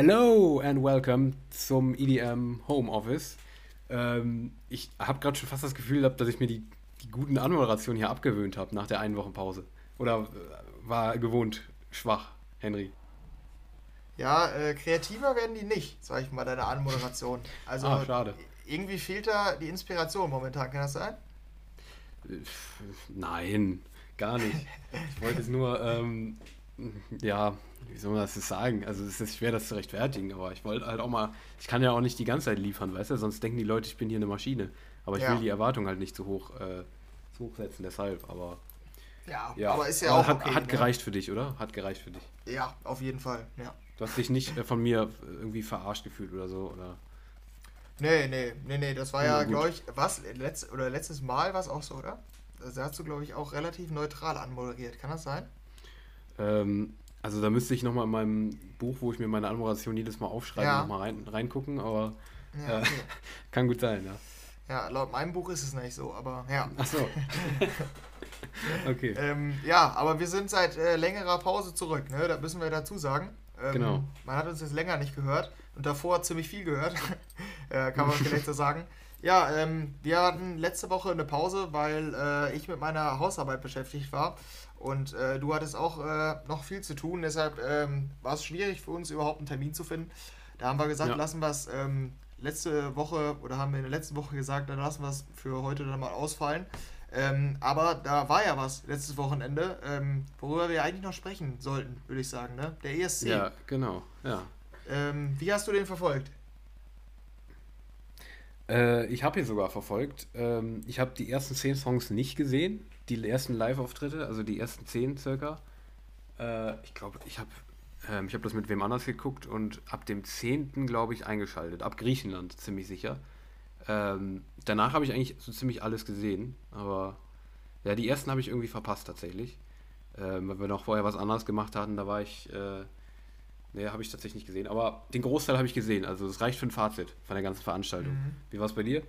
Hello and welcome zum EDM Home Office. Ähm, ich habe gerade schon fast das Gefühl gehabt, dass ich mir die, die guten Anmoderationen hier abgewöhnt habe nach der einen Wochen Pause. Oder äh, war gewohnt schwach, Henry? Ja, äh, kreativer werden die nicht, sag ich mal, deine Anmoderation. Also Ah, schade. irgendwie fehlt da die Inspiration momentan, kann das sein? Nein, gar nicht. Ich wollte es nur, ähm, ja, wie soll man das jetzt sagen? Also es ist schwer, das zu rechtfertigen, aber ich wollte halt auch mal, ich kann ja auch nicht die ganze Zeit liefern, weißt du, sonst denken die Leute, ich bin hier eine Maschine. Aber ich Ja. will die Erwartung halt nicht zu hoch, äh, zu hoch setzen, deshalb, aber Ja, ja. aber ist ja Aber auch hat, okay. hat ne? gereicht für dich, oder? Hat gereicht für dich. Ja, auf jeden Fall, ja. Du hast dich nicht äh, von mir irgendwie verarscht gefühlt oder so, oder? Nee, nee, nee, nee, das war Ja, ja, glaube ich, was, letzt, oder letztes Mal war es auch so, oder? Da hast du, glaube ich, auch relativ neutral anmoderiert, kann das sein? Ähm, also da müsste ich nochmal in meinem Buch, wo ich mir meine Anmoderation jedes Mal aufschreibe, Ja. nochmal rein, reingucken, aber Ja, Äh. okay. kann gut sein, ja. ja, laut meinem Buch ist es nicht so, aber ja. Ach so. okay. Ähm, ja, aber wir sind seit äh, längerer Pause zurück, ne? Da müssen wir dazu sagen. Ähm, Genau. Man hat uns jetzt länger nicht gehört und davor ziemlich viel gehört, äh, kann man vielleicht so sagen. Ja, ähm, wir hatten letzte Woche eine Pause, weil äh, ich mit meiner Hausarbeit beschäftigt war und äh, du hattest auch äh, noch viel zu tun, deshalb ähm, war es schwierig für uns überhaupt einen Termin zu finden. Da haben wir gesagt, Ja. lassen wir es ähm, letzte Woche oder haben wir in der letzten Woche gesagt, dann lassen wir es für heute dann mal ausfallen. Ähm, aber da war ja was letztes Wochenende, ähm, worüber wir eigentlich noch sprechen sollten, würde ich sagen, ne? Der ESC. Ja, genau, ja. Ähm, wie hast du den verfolgt? Äh, ich habe ihn sogar verfolgt. Ähm, ich habe die ersten zehn Songs nicht gesehen, die ersten Live-Auftritte, also die ersten zehn circa. Äh, ich glaube, ich habe ähm, ich hab das mit wem anders geguckt und ab dem zehnten, glaube ich, eingeschaltet. Ab Griechenland, ziemlich sicher. Ähm, danach habe ich eigentlich so ziemlich alles gesehen, aber ja, die ersten habe ich irgendwie verpasst tatsächlich. Ähm, weil wir noch vorher was anderes gemacht hatten, da war ich, äh, nee, habe ich tatsächlich nicht gesehen. Aber den Großteil habe ich gesehen, also es reicht für ein Fazit von der ganzen Veranstaltung. Mhm. Wie war es bei dir?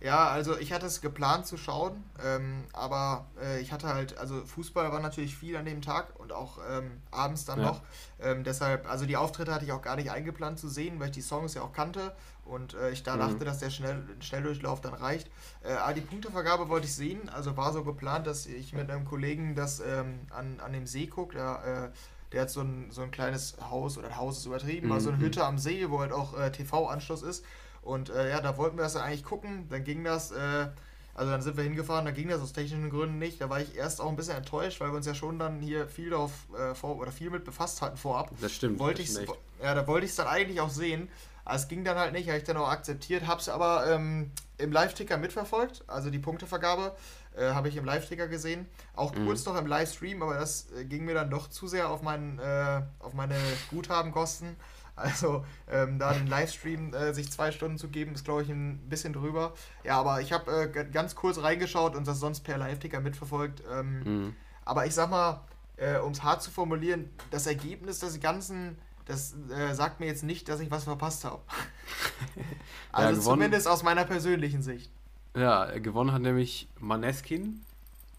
Ja, also ich hatte es geplant zu schauen, ähm, aber äh, ich hatte halt, also Fußball war natürlich viel an dem Tag und auch ähm, abends dann Ja. noch. Ähm, deshalb, also die Auftritte hatte ich auch gar nicht eingeplant zu sehen, weil ich die Songs ja auch kannte und äh, ich da Mhm. dachte, dass der Schnell Schnelldurchlauf dann reicht. Äh, aber die Punktevergabe wollte ich sehen, also war so geplant, dass ich mit einem Kollegen das ähm, an, an dem See gucke. Der, äh, der hat so ein, so ein kleines Haus, oder ein Haus ist übertrieben, aber so eine Mhm. Hütte am See, wo halt auch äh, TV-Anschluss ist. Und äh, ja, da wollten wir das dann eigentlich gucken. Dann ging das, äh, also dann sind wir hingefahren, da ging das aus technischen Gründen nicht. Da war ich erst auch ein bisschen enttäuscht, weil wir uns ja schon dann hier viel darauf äh, vor oder viel mit befasst hatten vorab. Das stimmt. Wollte das ja, da wollte ich es dann eigentlich auch sehen. Aber es ging dann halt nicht, habe ich dann auch akzeptiert, habe es aber ähm, im Live-Ticker mitverfolgt. Also die Punktevergabe äh, habe ich im Live-Ticker gesehen. Auch Mhm. kurz noch im Livestream, aber das äh, ging mir dann doch zu sehr auf, meinen, äh, auf meine Guthabenkosten. Also ähm, da den Livestream äh, sich zwei Stunden zu geben, ist glaube ich ein bisschen drüber. Ja, aber ich habe äh, ganz kurz reingeschaut und das sonst per Live-Ticker mitverfolgt. Ähm, Mhm. aber ich sag mal, äh, um es hart zu formulieren, das Ergebnis des Ganzen, das äh, sagt mir jetzt nicht, dass ich was verpasst habe. also gewonnen- zumindest aus meiner persönlichen Sicht. Ja, äh, gewonnen hat nämlich Maneskin.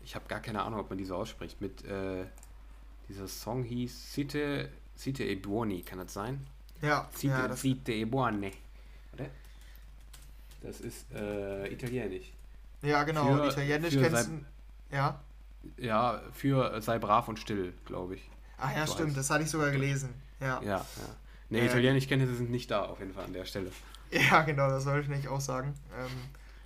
Ich habe gar keine Ahnung, ob man die so ausspricht. Mit äh, dieser Song hieß Cite, Cite e Buoni, kann das sein? Ja, Cite, ja das, Cite e Buone. Oder? Das ist äh, italienisch. ja genau. für- Italienisch für kennst du. Ja. Ja, für äh, sei brav und still, glaube ich. Ach ja, So stimmt, als- das hatte ich sogar gelesen. Ja. Ja, ja. Ne, Äh, Italienisch-Kenntnisse sind nicht da, auf jeden Fall an der Stelle. Ja, genau, das sollte ich nicht auch sagen. Ähm,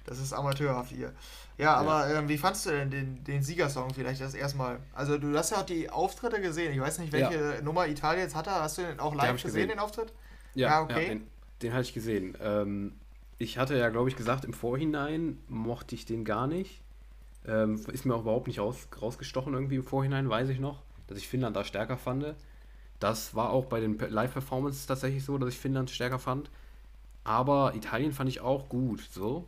das ist amateurhaft hier. Ja, aber ähm, wie fandst du denn den, den Siegersong vielleicht das erstmal? Also du hast ja auch die Auftritte gesehen. Ich weiß nicht, welche Nummer Italien jetzt hatte. Hast du den auch live ich gesehen, gesehen. den Auftritt? Ja, Ja, okay. den, den hatte ich gesehen. Ähm, ich hatte ja, glaube ich, gesagt, im Vorhinein mochte ich den gar nicht. Ähm, ist mir auch überhaupt nicht raus, rausgestochen irgendwie im Vorhinein, weiß ich noch, dass ich Finnland da stärker fand. Das war auch bei den Pe- Live-Performances tatsächlich so, dass ich Finnland stärker fand. Aber Italien fand ich auch gut, so.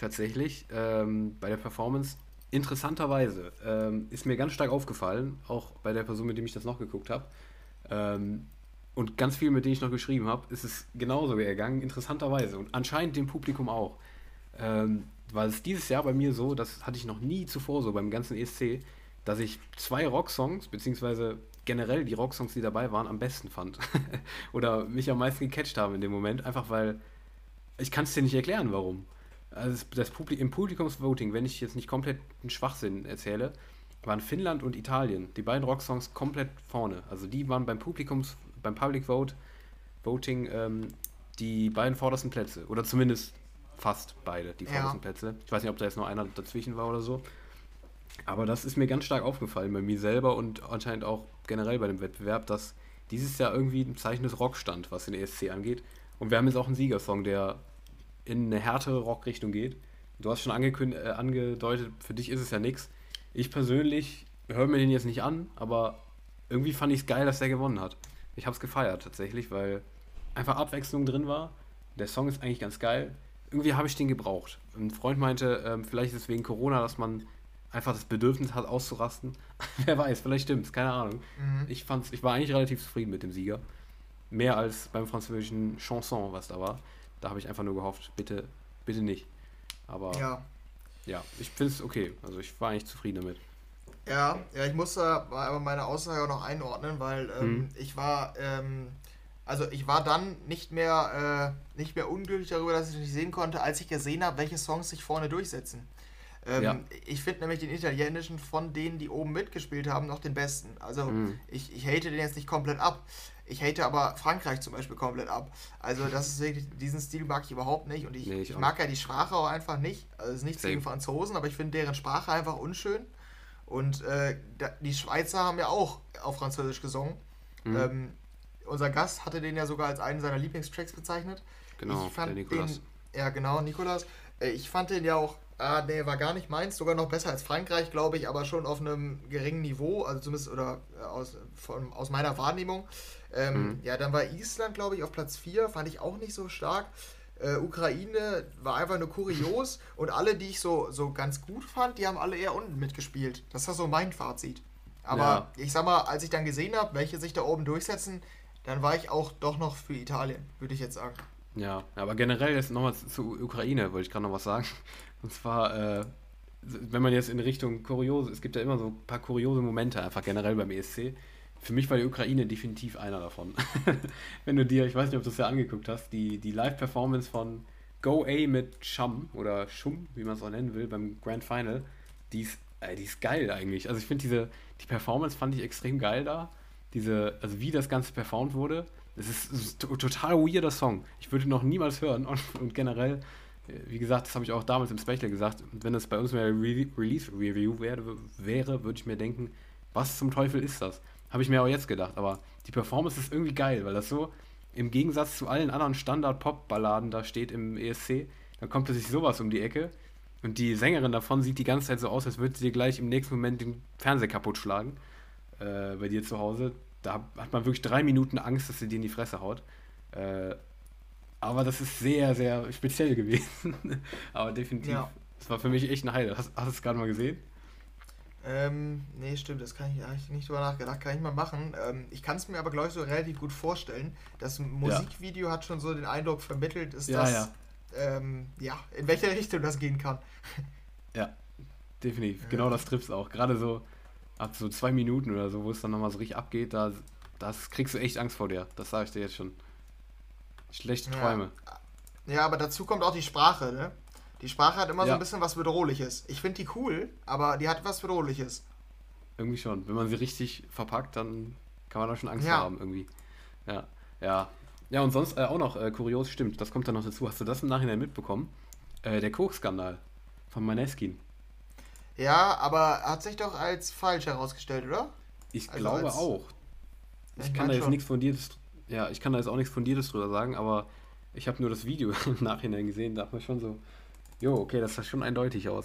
Tatsächlich. Ähm, bei der Performance, interessanterweise, ähm, ist mir ganz stark aufgefallen, auch bei der Person, mit dem ich das noch geguckt habe. Ähm, und ganz viel, mit denen ich noch geschrieben habe, ist es genauso gegangen, interessanterweise. Und anscheinend dem Publikum auch. Ähm, weil es dieses Jahr bei mir so, das hatte ich noch nie zuvor so beim ganzen ESC, dass ich zwei Rocksongs, beziehungsweise generell die Rocksongs, die dabei waren, am besten fand. Oder mich am meisten gecatcht haben in dem Moment, einfach weil ich kann es dir nicht erklären, warum. Also das Publik im Publikumsvoting, wenn ich jetzt nicht komplett einen Schwachsinn erzähle, waren Finnland und Italien, die beiden Rocksongs komplett vorne. Also die waren beim Publikums, beim Public Vote, Voting ähm, die beiden vordersten Plätze. Oder zumindest fast beide, die vordersten ja. Plätze. Ich weiß nicht, ob da jetzt noch einer dazwischen war oder so. Aber das ist mir ganz stark aufgefallen bei mir selber und anscheinend auch generell bei dem Wettbewerb, dass dieses Jahr irgendwie ein Zeichen des Rock stand, was den ESC angeht. Und wir haben jetzt auch einen Siegersong, der in eine härtere Rockrichtung geht. Du hast schon äh, angedeutet, für dich ist es ja nichts. Ich persönlich höre mir den jetzt nicht an, aber irgendwie fand ich es geil, dass der gewonnen hat. Ich habe es gefeiert tatsächlich, weil einfach Abwechslung drin war. Der Song ist eigentlich ganz geil. Irgendwie habe ich den gebraucht. Ein Freund meinte, ähm, vielleicht ist es wegen Corona, dass man einfach das Bedürfnis hat, auszurasten. Wer weiß, vielleicht stimmt es, keine Ahnung. Mhm. Ich, fand's, ich war eigentlich relativ zufrieden mit dem Sieger. Mehr als beim französischen Chanson, was da war. Da habe ich einfach nur gehofft, bitte, bitte nicht. Aber ja, ja ich finde es okay. Also ich war eigentlich zufrieden damit. Ja, ja, ich musste aber meine Aussage auch noch einordnen, weil ähm, mhm. ich war, ähm, also ich war dann nicht mehr, äh, nicht mehr unglücklich darüber, dass ich nicht sehen konnte, als ich gesehen habe, welche Songs sich vorne durchsetzen. Ähm, ja. Ich finde nämlich den italienischen von denen, die oben mitgespielt haben, noch den besten. Also mhm. ich, ich hate den jetzt nicht komplett ab. Ich hate aber Frankreich zum Beispiel komplett ab. Also das ist wirklich, diesen Stil mag ich überhaupt nicht und ich, nee, ich, ich mag ja die Sprache auch einfach nicht. Also es ist nichts gegen Franzosen, aber ich finde deren Sprache einfach unschön. Und äh, die Schweizer haben ja auch auf Französisch gesungen. Mhm. Ähm, unser Gast hatte den ja sogar als einen seiner Lieblingstracks bezeichnet. Genau, ich fand der Nikolas. Den, ja, genau, Nikolas. Äh, ich fand den ja auch, ah, nee, war gar nicht meins, sogar noch besser als Frankreich, glaube ich, aber schon auf einem geringen Niveau, also zumindest oder äh, aus, von, aus meiner Wahrnehmung. Ähm, mhm. Ja, dann war Island, glaube ich, auf Platz 4, fand ich auch nicht so stark. Äh, Ukraine war einfach nur kurios und alle, die ich so, so ganz gut fand, die haben alle eher unten mitgespielt. Das ist so mein Fazit. Aber ja. ich sag mal, als ich dann gesehen habe, welche sich da oben durchsetzen, dann war ich auch doch noch für Italien, würde ich jetzt sagen. Ja, aber generell jetzt nochmal zu Ukraine, wollte ich gerade noch was sagen. Und zwar, äh, wenn man jetzt in Richtung kuriose, es gibt ja immer so ein paar kuriose Momente einfach generell beim ESC. Für mich war die Ukraine definitiv einer davon. Wenn du dir, ich weiß nicht, ob du es ja angeguckt hast, die, die Live-Performance von Go A mit Shum oder Shum, wie man es auch nennen will, beim Grand Final, die ist, äh, die ist geil eigentlich. Also ich finde diese, die Performance fand ich extrem geil da. Diese, also wie das Ganze performt wurde. Es ist, ist ein total weirder Song. Ich würde noch niemals hören und, und generell, wie gesagt, das habe ich auch damals im Special gesagt, wenn das bei uns mehr Re Release-Review wäre, wäre würde ich mir denken, was zum Teufel ist das? Habe ich mir auch jetzt gedacht. Aber die Performance ist irgendwie geil, weil das so im Gegensatz zu allen anderen Standard-Pop-Balladen da steht im ESC. Dann kommt plötzlich sowas um die Ecke. Und die Sängerin davon sieht die ganze Zeit so aus, als würde sie dir gleich im nächsten Moment den Fernseher kaputt schlagen. Äh, bei dir zu Hause. Da hat man wirklich drei Minuten Angst, dass sie dir in die Fresse haut. Äh, aber das ist sehr, sehr speziell gewesen. aber definitiv. Ja. Das war für mich echt ein Highlight. Hast, hast du es gerade mal gesehen? Ähm, nee, stimmt, das kann ich eigentlich nicht drüber nachgedacht, kann ich mal machen. Ähm, ich kann es mir aber, glaube ich, so relativ gut vorstellen. Das Musikvideo ja. hat schon so den Eindruck vermittelt, ist ja, das, ja. Ähm, ja, in welche Richtung das gehen kann. Ja, definitiv. Genau das trifft es auch. Gerade so ab so zwei Minuten oder so, wo es dann nochmal so richtig abgeht, da das kriegst du echt Angst vor dir. Das sage ich dir jetzt schon. Schlechte Träume. Ja, aber dazu kommt auch die Sprache, ne? Die Sprache hat immer ja. so ein bisschen was Bedrohliches. Ich finde die cool, aber die hat was Bedrohliches. Irgendwie schon. Wenn man sie richtig verpackt, dann kann man da schon Angst ja. haben, irgendwie. Ja, ja. Ja, und sonst äh, auch noch äh, kurios, stimmt, das kommt dann noch dazu. Hast du das im Nachhinein mitbekommen? Äh, der Kochskandal von Maneskin. Ja, aber hat sich doch als falsch herausgestellt, oder? Ich also glaube als, auch. Ich, ich kann da jetzt nichts von dir, ja, ich kann da jetzt auch nichts von dir drüber sagen, aber ich habe nur das Video im Nachhinein gesehen, da hat man schon so, Jo, okay, das sah schon eindeutig aus.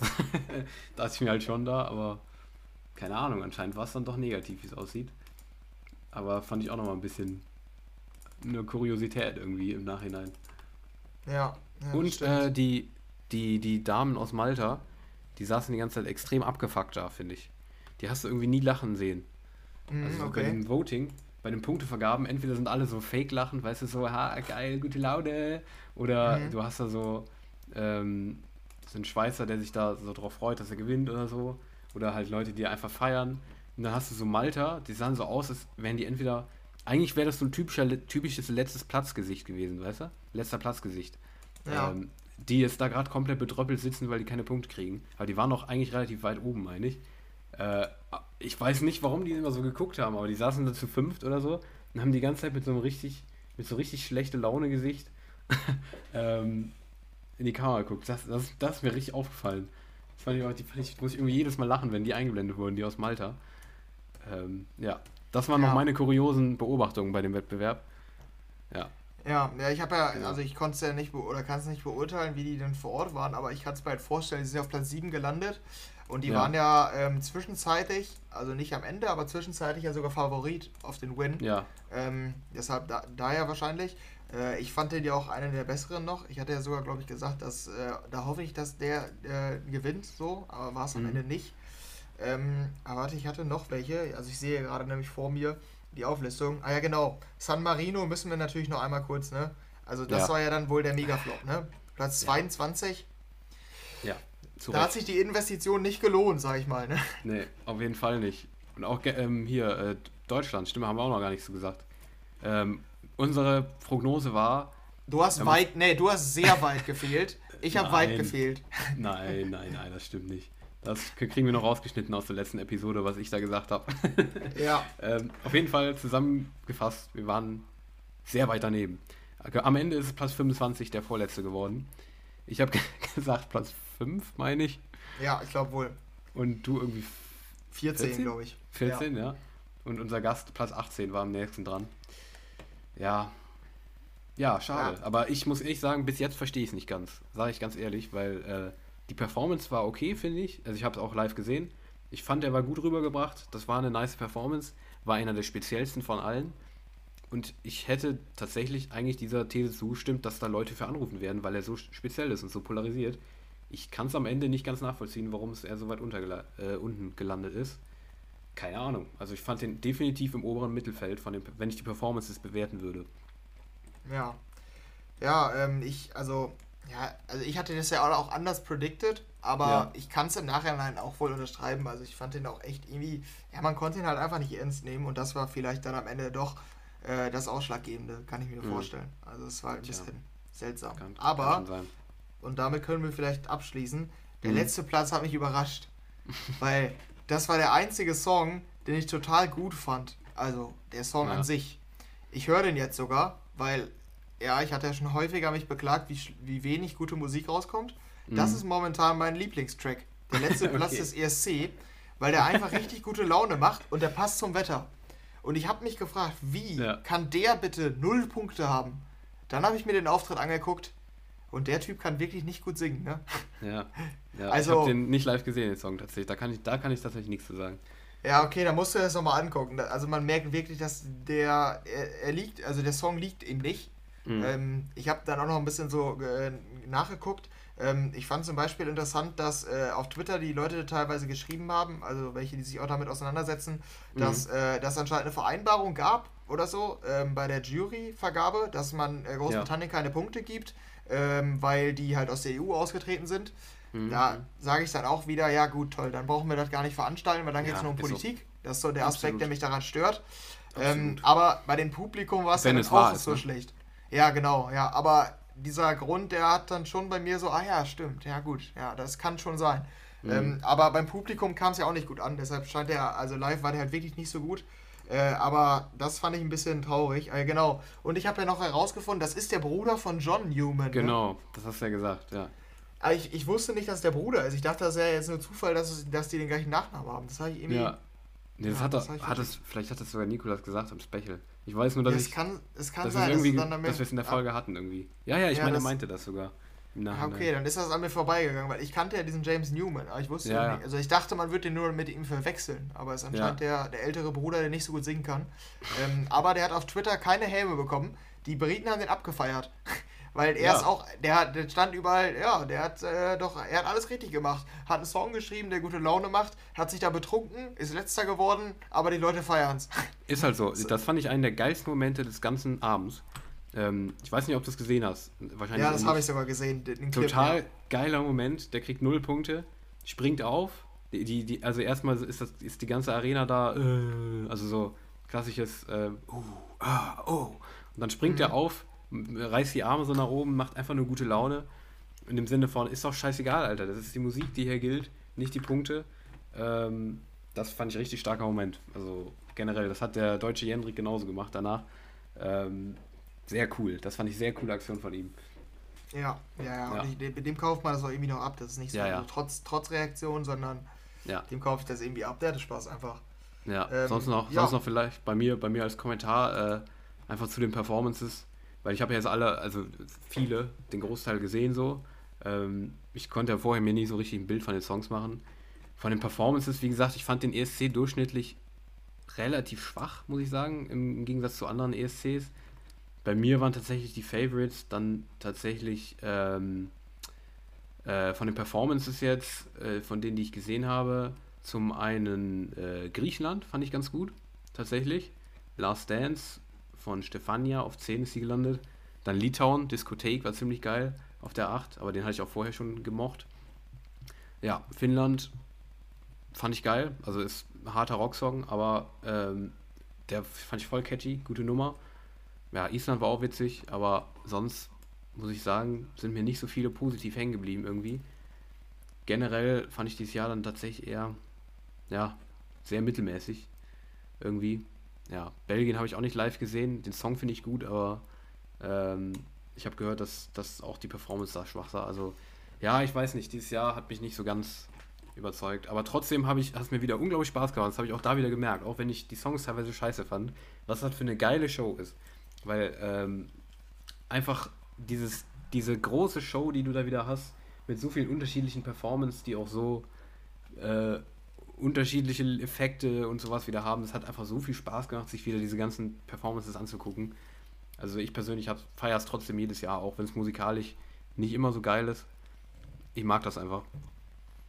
da ist mir halt schon da, aber keine Ahnung, anscheinend war es dann doch negativ, wie es aussieht. Aber fand ich auch noch mal ein bisschen eine Kuriosität irgendwie im Nachhinein. Ja. ja Und äh, die, die, die Damen aus Malta, die saßen die ganze Zeit extrem abgefuckt da, finde ich. Die hast du irgendwie nie lachen sehen. Mm, also okay. bei dem Voting, bei den Punktevergaben, entweder sind alle so fake-lachend, weißt du, so, ha, geil, gute Laune. Oder mm. du hast da so ähm, so ein Schweizer, der sich da so drauf freut, dass er gewinnt oder so. oder halt Leute, die einfach feiern. Und dann hast du so Malta, die sahen so aus, als wären die entweder. Eigentlich wäre das so ein typischer, typisches letztes Platzgesicht gewesen, weißt du? Letzter Platzgesicht. Ja. Ähm, die jetzt da gerade komplett betröppelt sitzen, weil die keine Punkte kriegen. Aber die waren noch eigentlich relativ weit oben, meine ich. Äh, ich weiß nicht, warum die immer so geguckt haben, aber die saßen da zu fünft oder so und haben die ganze Zeit mit so einem richtig, mit so richtig schlechte Laune-Gesicht ähm, in die Kamera geguckt. Das, das, das ist mir richtig aufgefallen. Das fand ich die fand ich, muss ich irgendwie jedes Mal lachen, wenn die eingeblendet wurden, die aus Malta. Ähm, ja, das waren ja. noch meine kuriosen Beobachtungen bei dem Wettbewerb. Ja. Ja, ja, ich habe ja, also ich konnte es ja nicht oder kann es nicht beurteilen, wie die denn vor Ort waren, aber ich kann es mir halt vorstellen, die sind auf Platz 7 gelandet und die ja. waren ja ähm, zwischenzeitlich, also nicht am Ende, aber zwischenzeitlich ja sogar Favorit auf den Win. Ja. Ähm, deshalb da, daher wahrscheinlich. Äh, ich fand den ja auch einen der besseren noch. Ich hatte ja sogar, glaube ich, gesagt, dass äh, da hoffe ich, dass der äh, gewinnt, so, aber war es am mhm. Ende nicht. Ähm, aber warte, ich hatte noch welche. Also ich sehe gerade nämlich vor mir die Auflistung. Ah ja, genau. San Marino müssen wir natürlich noch einmal kurz, ne? Also das ja. war ja dann wohl der Megaflop, ne? Platz ja. 22. Ja. Da hat sich die Investition nicht gelohnt, sag ich mal, ne? Nee, auf jeden Fall nicht. Und auch ähm, hier, äh, Deutschland, Stimme haben wir auch noch gar nicht so gesagt. Ähm, unsere Prognose war. Du hast ähm, weit, nee, du hast sehr weit gefehlt. Ich habe weit gefehlt. Nein, nein, nein, das stimmt nicht. Das kriegen wir noch rausgeschnitten aus der letzten Episode, was ich da gesagt habe. Ja. ähm, auf jeden Fall zusammengefasst, wir waren sehr weit daneben. Am Ende ist es Platz 25 der vorletzte geworden. Ich habe gesagt Platz 5, meine ich. Ja, ich glaube wohl. Und du irgendwie 14, glaube ich. 14, ja. ja. Und unser Gast Platz 18 war am nächsten dran. Ja. Ja, schade. Ja. Aber ich muss ehrlich sagen, bis jetzt verstehe ich es nicht ganz. Sage ich ganz ehrlich, weil äh, die Performance war okay, finde ich. Also ich habe es auch live gesehen. Ich fand, er war gut rübergebracht. Das war eine nice Performance. War einer der speziellsten von allen. Und ich hätte tatsächlich eigentlich dieser These zugestimmt, dass da Leute für anrufen werden, weil er so speziell ist und so polarisiert. Ich kann es am Ende nicht ganz nachvollziehen, warum es er so weit äh, unten gelandet ist. Keine Ahnung. Also ich fand den definitiv im oberen Mittelfeld, von den, wenn ich die Performances bewerten würde. Ja. Ja, ähm, ich, also ja, also ich hatte das ja auch anders predicted, aber ja. ich kann es im Nachhinein auch voll unterschreiben. Also ich fand den auch echt irgendwie, ja, man konnte ihn halt einfach nicht ernst nehmen und das war vielleicht dann am Ende doch äh, das Ausschlaggebende, kann ich mir mhm. vorstellen. Also es war ein bisschen ja. seltsam. Kann, aber, kann und damit können wir vielleicht abschließen, der mhm. letzte Platz hat mich überrascht, weil das war der einzige Song, den ich total gut fand. Also der Song ja. an sich. Ich höre den jetzt sogar, weil ja, ich hatte ja schon häufiger mich beklagt, wie, wie wenig gute Musik rauskommt. Das mhm. ist momentan mein Lieblingstrack. Der letzte Platz okay. ist ESC, weil der einfach richtig gute Laune macht und der passt zum Wetter. Und ich habe mich gefragt, wie ja. kann der bitte null Punkte haben? Dann habe ich mir den Auftritt angeguckt und der Typ kann wirklich nicht gut singen, ne? Ja, ja also, ich habe den nicht live gesehen, den Song tatsächlich. Da kann ich, da kann ich tatsächlich nichts zu sagen. Ja, okay, da musst du das nochmal angucken. Also man merkt wirklich, dass der, er, er liegt, also der Song liegt ihm nicht. Mhm. Ähm, ich habe dann auch noch ein bisschen so äh, nachgeguckt. Ähm, ich fand zum Beispiel interessant, dass äh, auf Twitter die Leute teilweise geschrieben haben, also welche, die sich auch damit auseinandersetzen, mhm. dass äh, das anscheinend eine Vereinbarung gab oder so ähm, bei der Juryvergabe, dass man äh, Großbritannien ja. keine Punkte gibt, ähm, weil die halt aus der EU ausgetreten sind. Mhm. Da sage ich dann auch wieder, ja gut, toll, dann brauchen wir das gar nicht veranstalten, weil dann ja, geht es nur um Politik. So. Das ist so der Aspekt, Absolut. der mich daran stört. Ähm, aber bei dem Publikum war es dann auch nicht so ne? schlecht. Ja, genau, ja. Aber dieser Grund, der hat dann schon bei mir so, ah ja, stimmt, ja gut, ja, das kann schon sein. Mhm. Ähm, aber beim Publikum kam es ja auch nicht gut an, deshalb scheint er, also live war der halt wirklich nicht so gut. Äh, aber das fand ich ein bisschen traurig. Äh, genau. Und ich habe ja noch herausgefunden, das ist der Bruder von John Newman. Ne? Genau, ne? das hast du ja gesagt, ja. Aber ich, ich wusste nicht, dass der Bruder ist. Ich dachte, das wäre jetzt nur Zufall, dass, es, dass die den gleichen Nachnamen haben. Das habe ich irgendwie. Ja. Nee, das ja, hat, das er, hat es, vielleicht hat das sogar Nikolas gesagt am Special. Ich weiß nur, dass ja, es ich, kann, es kann dass sein, dass, dass wir es in der Folge ah, hatten irgendwie. Ja, ja, ich ja, meine, er meinte das sogar. Ah, okay, dann ist das an mir vorbeigegangen, weil ich kannte ja diesen James Newman, aber ich wusste ja, nicht. Also ich dachte, man würde den nur mit ihm verwechseln, aber es ist anscheinend der, der ältere Bruder, der nicht so gut singen kann. ähm, aber der hat auf Twitter keine Helme bekommen. Die Briten haben den abgefeiert. Weil er ja. ist auch, der, der stand überall, ja, der hat äh, doch, er hat alles richtig gemacht. Hat einen Song geschrieben, der gute Laune macht, hat sich da betrunken, ist letzter geworden, aber die Leute feiern es. Ist halt so. Das fand ich einen der geilsten Momente des ganzen Abends. Ähm, ich weiß nicht, ob du es gesehen hast. Wahrscheinlich ja, das habe ich sogar gesehen. Clip, Total ja. geiler Moment. Der kriegt null Punkte, springt auf, Die, die, die, also erstmal ist, das, ist die ganze Arena da, äh, also so klassisches, äh, uh, ah, oh. Und dann springt mhm. er auf, reißt die Arme so nach oben, macht einfach nur gute Laune. In dem Sinne von, ist doch scheißegal, Alter. Das ist die Musik, die hier gilt, nicht die Punkte. Ähm, das fand ich richtig starker Moment. Also generell, das hat der deutsche Jendrik genauso gemacht danach. Ähm, sehr cool. Das fand ich sehr coole Aktion von ihm. Ja, ja, ja. ja. Und ich, dem kauft man das auch irgendwie noch ab. Das ist nicht so ja, ja. trotz, trotz Reaktion, sondern ja. dem kaufe ich das irgendwie ab. Der hatte Spaß einfach. Ja, ähm, sonst, noch, sonst noch vielleicht bei mir, bei mir als Kommentar äh, einfach zu den Performances, weil ich habe jetzt alle, also viele, den Großteil gesehen so. Ähm, ich konnte ja vorher mir nie so richtig ein Bild von den Songs machen. Von den Performances, wie gesagt, ich fand den ESC durchschnittlich relativ schwach, muss ich sagen, im Gegensatz zu anderen ESCs. Bei mir waren tatsächlich die Favorites dann tatsächlich ähm, äh, von den Performances jetzt, äh, von denen, die ich gesehen habe, zum einen äh, Griechenland fand ich ganz gut, tatsächlich. Last Dance von Stefania auf 10 ist sie gelandet. Dann Litauen, Diskothek war ziemlich geil auf der 8, aber den hatte ich auch vorher schon gemocht. Ja, Finnland fand ich geil, also ist ein harter Rocksong, aber ähm, der fand ich voll catchy, gute Nummer. Ja, Island war auch witzig, aber sonst muss ich sagen, sind mir nicht so viele positiv hängen geblieben irgendwie. Generell fand ich dieses Jahr dann tatsächlich eher, ja, sehr mittelmäßig irgendwie. Ja, Belgien habe ich auch nicht live gesehen. Den Song finde ich gut, aber ähm, ich habe gehört, dass, dass auch die Performance da schwach war. Also, ja, ich weiß nicht, dieses Jahr hat mich nicht so ganz überzeugt. Aber trotzdem habe ich, hat es mir wieder unglaublich Spaß gemacht. Das habe ich auch da wieder gemerkt. Auch wenn ich die Songs teilweise scheiße fand, was das für eine geile Show ist. Weil ähm, einfach dieses, diese große Show, die du da wieder hast, mit so vielen unterschiedlichen Performances, die auch so äh, unterschiedliche Effekte und sowas wieder haben, es hat einfach so viel Spaß gemacht, sich wieder diese ganzen Performances anzugucken. Also ich persönlich feiere es trotzdem jedes Jahr, auch wenn es musikalisch nicht immer so geil ist. Ich mag das einfach.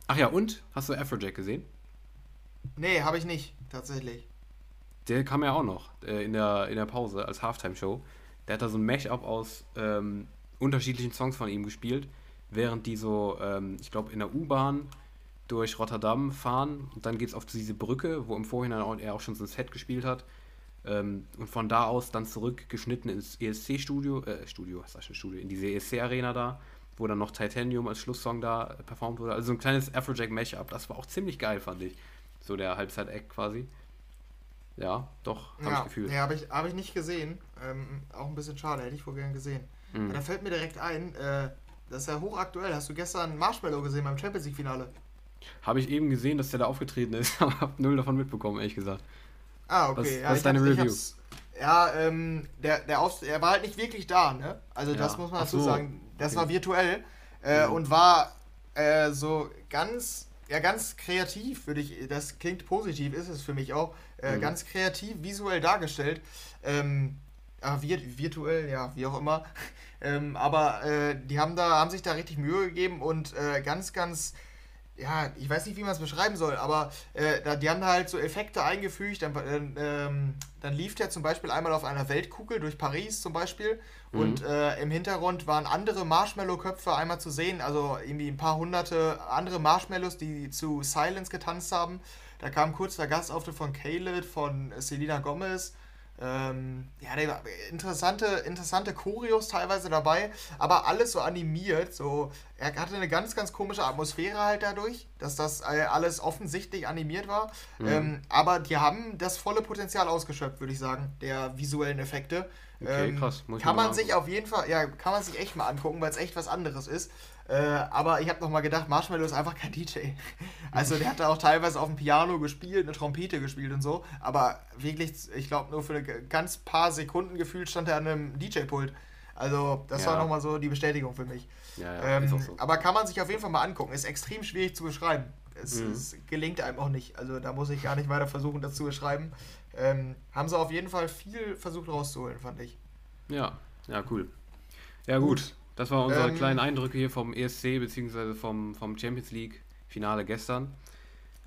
Ach ja, und? Hast du Afrojack gesehen? Nee, habe ich nicht, tatsächlich. Der kam ja auch noch äh, in, der, in der Pause als Halftime-Show. Der hat da so ein Mash-up aus ähm, unterschiedlichen Songs von ihm gespielt, während die so, ähm, ich glaube, in der U-Bahn durch Rotterdam fahren. Und dann geht es auf diese Brücke, wo im Vorhinein auch, er auch schon so ein Set gespielt hat. Ähm, und von da aus dann zurückgeschnitten ins ESC-Studio, äh, Studio, was heißt Studio, in diese ESC-Arena da, wo dann noch Titanium als Schlusssong da äh, performt wurde. Also so ein kleines Afrojack-Mashup, das war auch ziemlich geil, fand ich. So der Halbzeit-Act quasi. Ja, doch, habe ja, ich gefühlt. Ja, habe ich, hab ich nicht gesehen. Ähm, auch ein bisschen schade, hätte ich wohl gern gesehen. Mhm. Da fällt mir direkt ein, äh, das ist ja hochaktuell. Hast du gestern Marshmallow gesehen beim Champions League-Finale? Habe ich eben gesehen, dass der da aufgetreten ist, aber habe null davon mitbekommen, ehrlich gesagt. Ah, okay. Was, ja, was ist deine Review? Ja, ähm, der, der, Auf er war halt nicht wirklich da, ne? Also ja. das muss man dazu so. sagen. Das okay. war virtuell äh, mhm. und war äh, so ganz, ja, ganz kreativ, würde ich, das klingt positiv, ist es für mich auch, äh, mhm. ganz kreativ, visuell dargestellt. Ähm, ja, virtuell, ja, wie auch immer. ähm, aber äh, die haben da, haben sich da richtig Mühe gegeben und äh, ganz, ganz ja, ich weiß nicht, wie man es beschreiben soll, aber äh, die haben da halt so Effekte eingefügt. Dann, äh, ähm, dann lief der zum Beispiel einmal auf einer Weltkugel durch Paris zum Beispiel mhm. und äh, im Hintergrund waren andere Marshmallow-Köpfe einmal zu sehen, also irgendwie ein paar hunderte andere Marshmallows, die zu Silence getanzt haben. Da kam kurz der Gastauftritt von Caleb, von Selena Gomez ähm, ja, interessante, interessante Choreos teilweise dabei, aber alles so animiert. So, er hatte eine ganz, ganz komische Atmosphäre halt dadurch, dass das äh, alles offensichtlich animiert war. Mhm. Ähm, aber die haben das volle Potenzial ausgeschöpft, würde ich sagen, der visuellen Effekte. Okay, ähm, krass. Muss kann man sich auf jeden Fall, ja, kann man sich echt mal angucken, weil es echt was anderes ist. Äh, aber ich habe nochmal gedacht, Marshmallow ist einfach kein DJ. Also der hat da auch teilweise auf dem Piano gespielt, eine Trompete gespielt und so. Aber wirklich, ich glaube, nur für ganz paar Sekunden gefühlt stand er an einem DJ-Pult. Also das ja. war nochmal so die Bestätigung für mich. Ja, ja, ähm, so. Aber kann man sich auf jeden Fall mal angucken. Ist extrem schwierig zu beschreiben. Es, mhm. es, gelingt einem auch nicht. Also da muss ich gar nicht weiter versuchen, das zu beschreiben. Ähm, haben sie auf jeden Fall viel versucht rauszuholen, fand ich. Ja, ja, cool. Ja, gut. Das waren unsere ähm, kleinen Eindrücke hier vom ESC bzw. Vom, vom Champions League Finale gestern.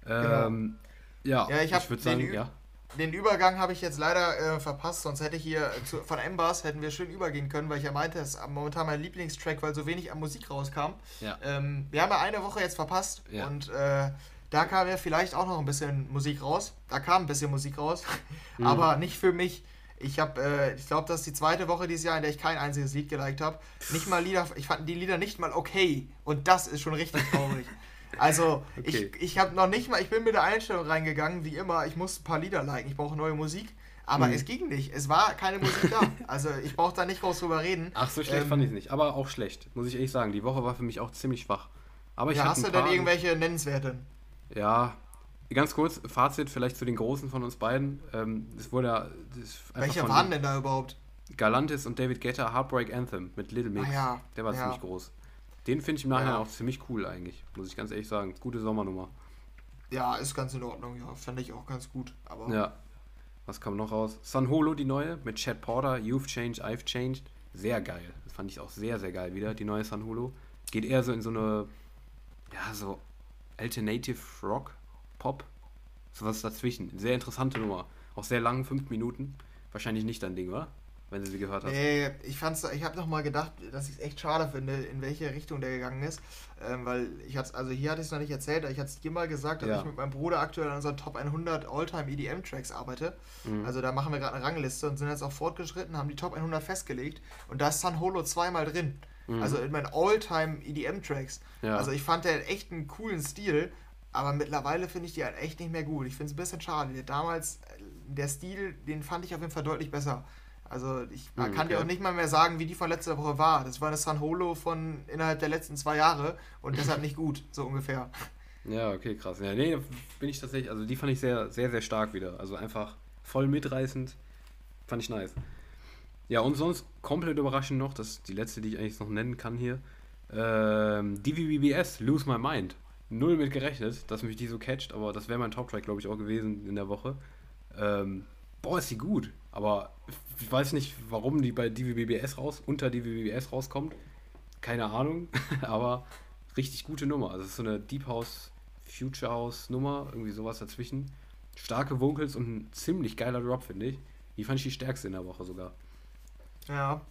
Genau. Ähm, genau. Ja, ja, ich, ich würde sagen, ja. Den Übergang habe ich jetzt leider äh, verpasst, sonst hätte ich hier zu, von Embers hätten wir schön übergehen können, weil ich ja meinte, es ist momentan mein Lieblingstrack, weil so wenig an Musik rauskam. Ja. Ähm, wir haben ja eine Woche jetzt verpasst ja. und äh, Da kam ja vielleicht auch noch ein bisschen Musik raus. Da kam ein bisschen Musik raus, mhm. aber nicht für mich. Ich habe, äh, ich glaube, das ist die zweite Woche dieses Jahr, in der ich kein einziges Lied geliked habe. Nicht mal Lieder, ich fand die Lieder nicht mal okay. Und das ist schon richtig traurig. Also, okay. ich, ich habe noch nicht mal, ich bin mit der Einstellung reingegangen, wie immer, ich muss ein paar Lieder liken, ich brauche neue Musik. Aber mhm. es ging nicht. Es war keine Musik da. Also ich brauche da nicht groß drüber reden. Ach, so schlecht ähm, fand ich es nicht. Aber auch schlecht, muss ich ehrlich sagen. Die Woche war für mich auch ziemlich schwach. Aber ich ja, hast du denn irgendwelche nennenswerten? Ja, ganz kurz, Fazit vielleicht zu den Großen von uns beiden. Ähm, das wurde ja. Welche waren denn da überhaupt? Galantis und David Guetta Heartbreak Anthem mit Little Mix. Ah, ja. Der war ja. ziemlich groß. Den finde ich im Nachhinein ja. auch ziemlich cool eigentlich, muss ich ganz ehrlich sagen. Gute Sommernummer. Ja, ist ganz in Ordnung, ja. Fand ich auch ganz gut. Aber ja. Was kam noch raus? San Holo, die neue, mit Chad Porter, You've Changed, I've Changed. Sehr geil. Das fand ich auch sehr, sehr geil wieder, die neue San Holo. Geht eher so in so eine, ja, so Alternative Rock, Pop. Sowas dazwischen. Sehr interessante Nummer. Auch sehr lang, fünf Minuten. Wahrscheinlich nicht dein Ding, oder? wenn du sie gehört hast. Nee, ich fand's, ich habe nochmal gedacht, dass ich es echt schade finde, in welche Richtung der gegangen ist. Ähm, weil ich hatte also hier hatte ich es noch nicht erzählt, aber ich hatte es dir mal gesagt, dass ja. ich mit meinem Bruder aktuell an unseren Top 100 Alltime EDM Tracks arbeite. Mhm. Also da machen wir gerade eine Rangliste und sind jetzt auch fortgeschritten, haben die Top 100 festgelegt und da ist San Holo zweimal drin. Mhm. Also in meinen Alltime EDM Tracks. Ja. Also ich fand der echt einen coolen Stil, aber mittlerweile finde ich die halt echt nicht mehr gut. Ich finde es ein bisschen schade. Damals, äh, der Stil, den fand ich auf jeden Fall deutlich besser. Also ich man hm, kann okay. dir auch nicht mal mehr sagen, wie die von letzter Woche war. Das war eine San Holo von innerhalb der letzten zwei Jahre und deshalb nicht gut, so ungefähr. Ja, okay, krass. Ja, nee, bin ich tatsächlich, also die fand ich sehr, sehr, sehr stark wieder. Also einfach voll mitreißend. Fand ich nice. Ja, und sonst komplett überraschend noch, das ist die letzte, die ich eigentlich noch nennen kann hier. Ähm, DVBBS, Lose My Mind. Null mit gerechnet, dass mich die so catcht, aber das wäre mein Top-Track, glaube ich, auch gewesen in der Woche. Ähm, boah, ist die gut. Aber ich weiß nicht, warum die bei DVBBS raus, unter DVBBS rauskommt. Keine Ahnung, aber richtig gute Nummer. Also es ist so eine Deep House, Future House Nummer, irgendwie sowas dazwischen. Starke Vocals und ein ziemlich geiler Drop, finde ich. Die fand ich die stärkste in der Woche sogar. Ja,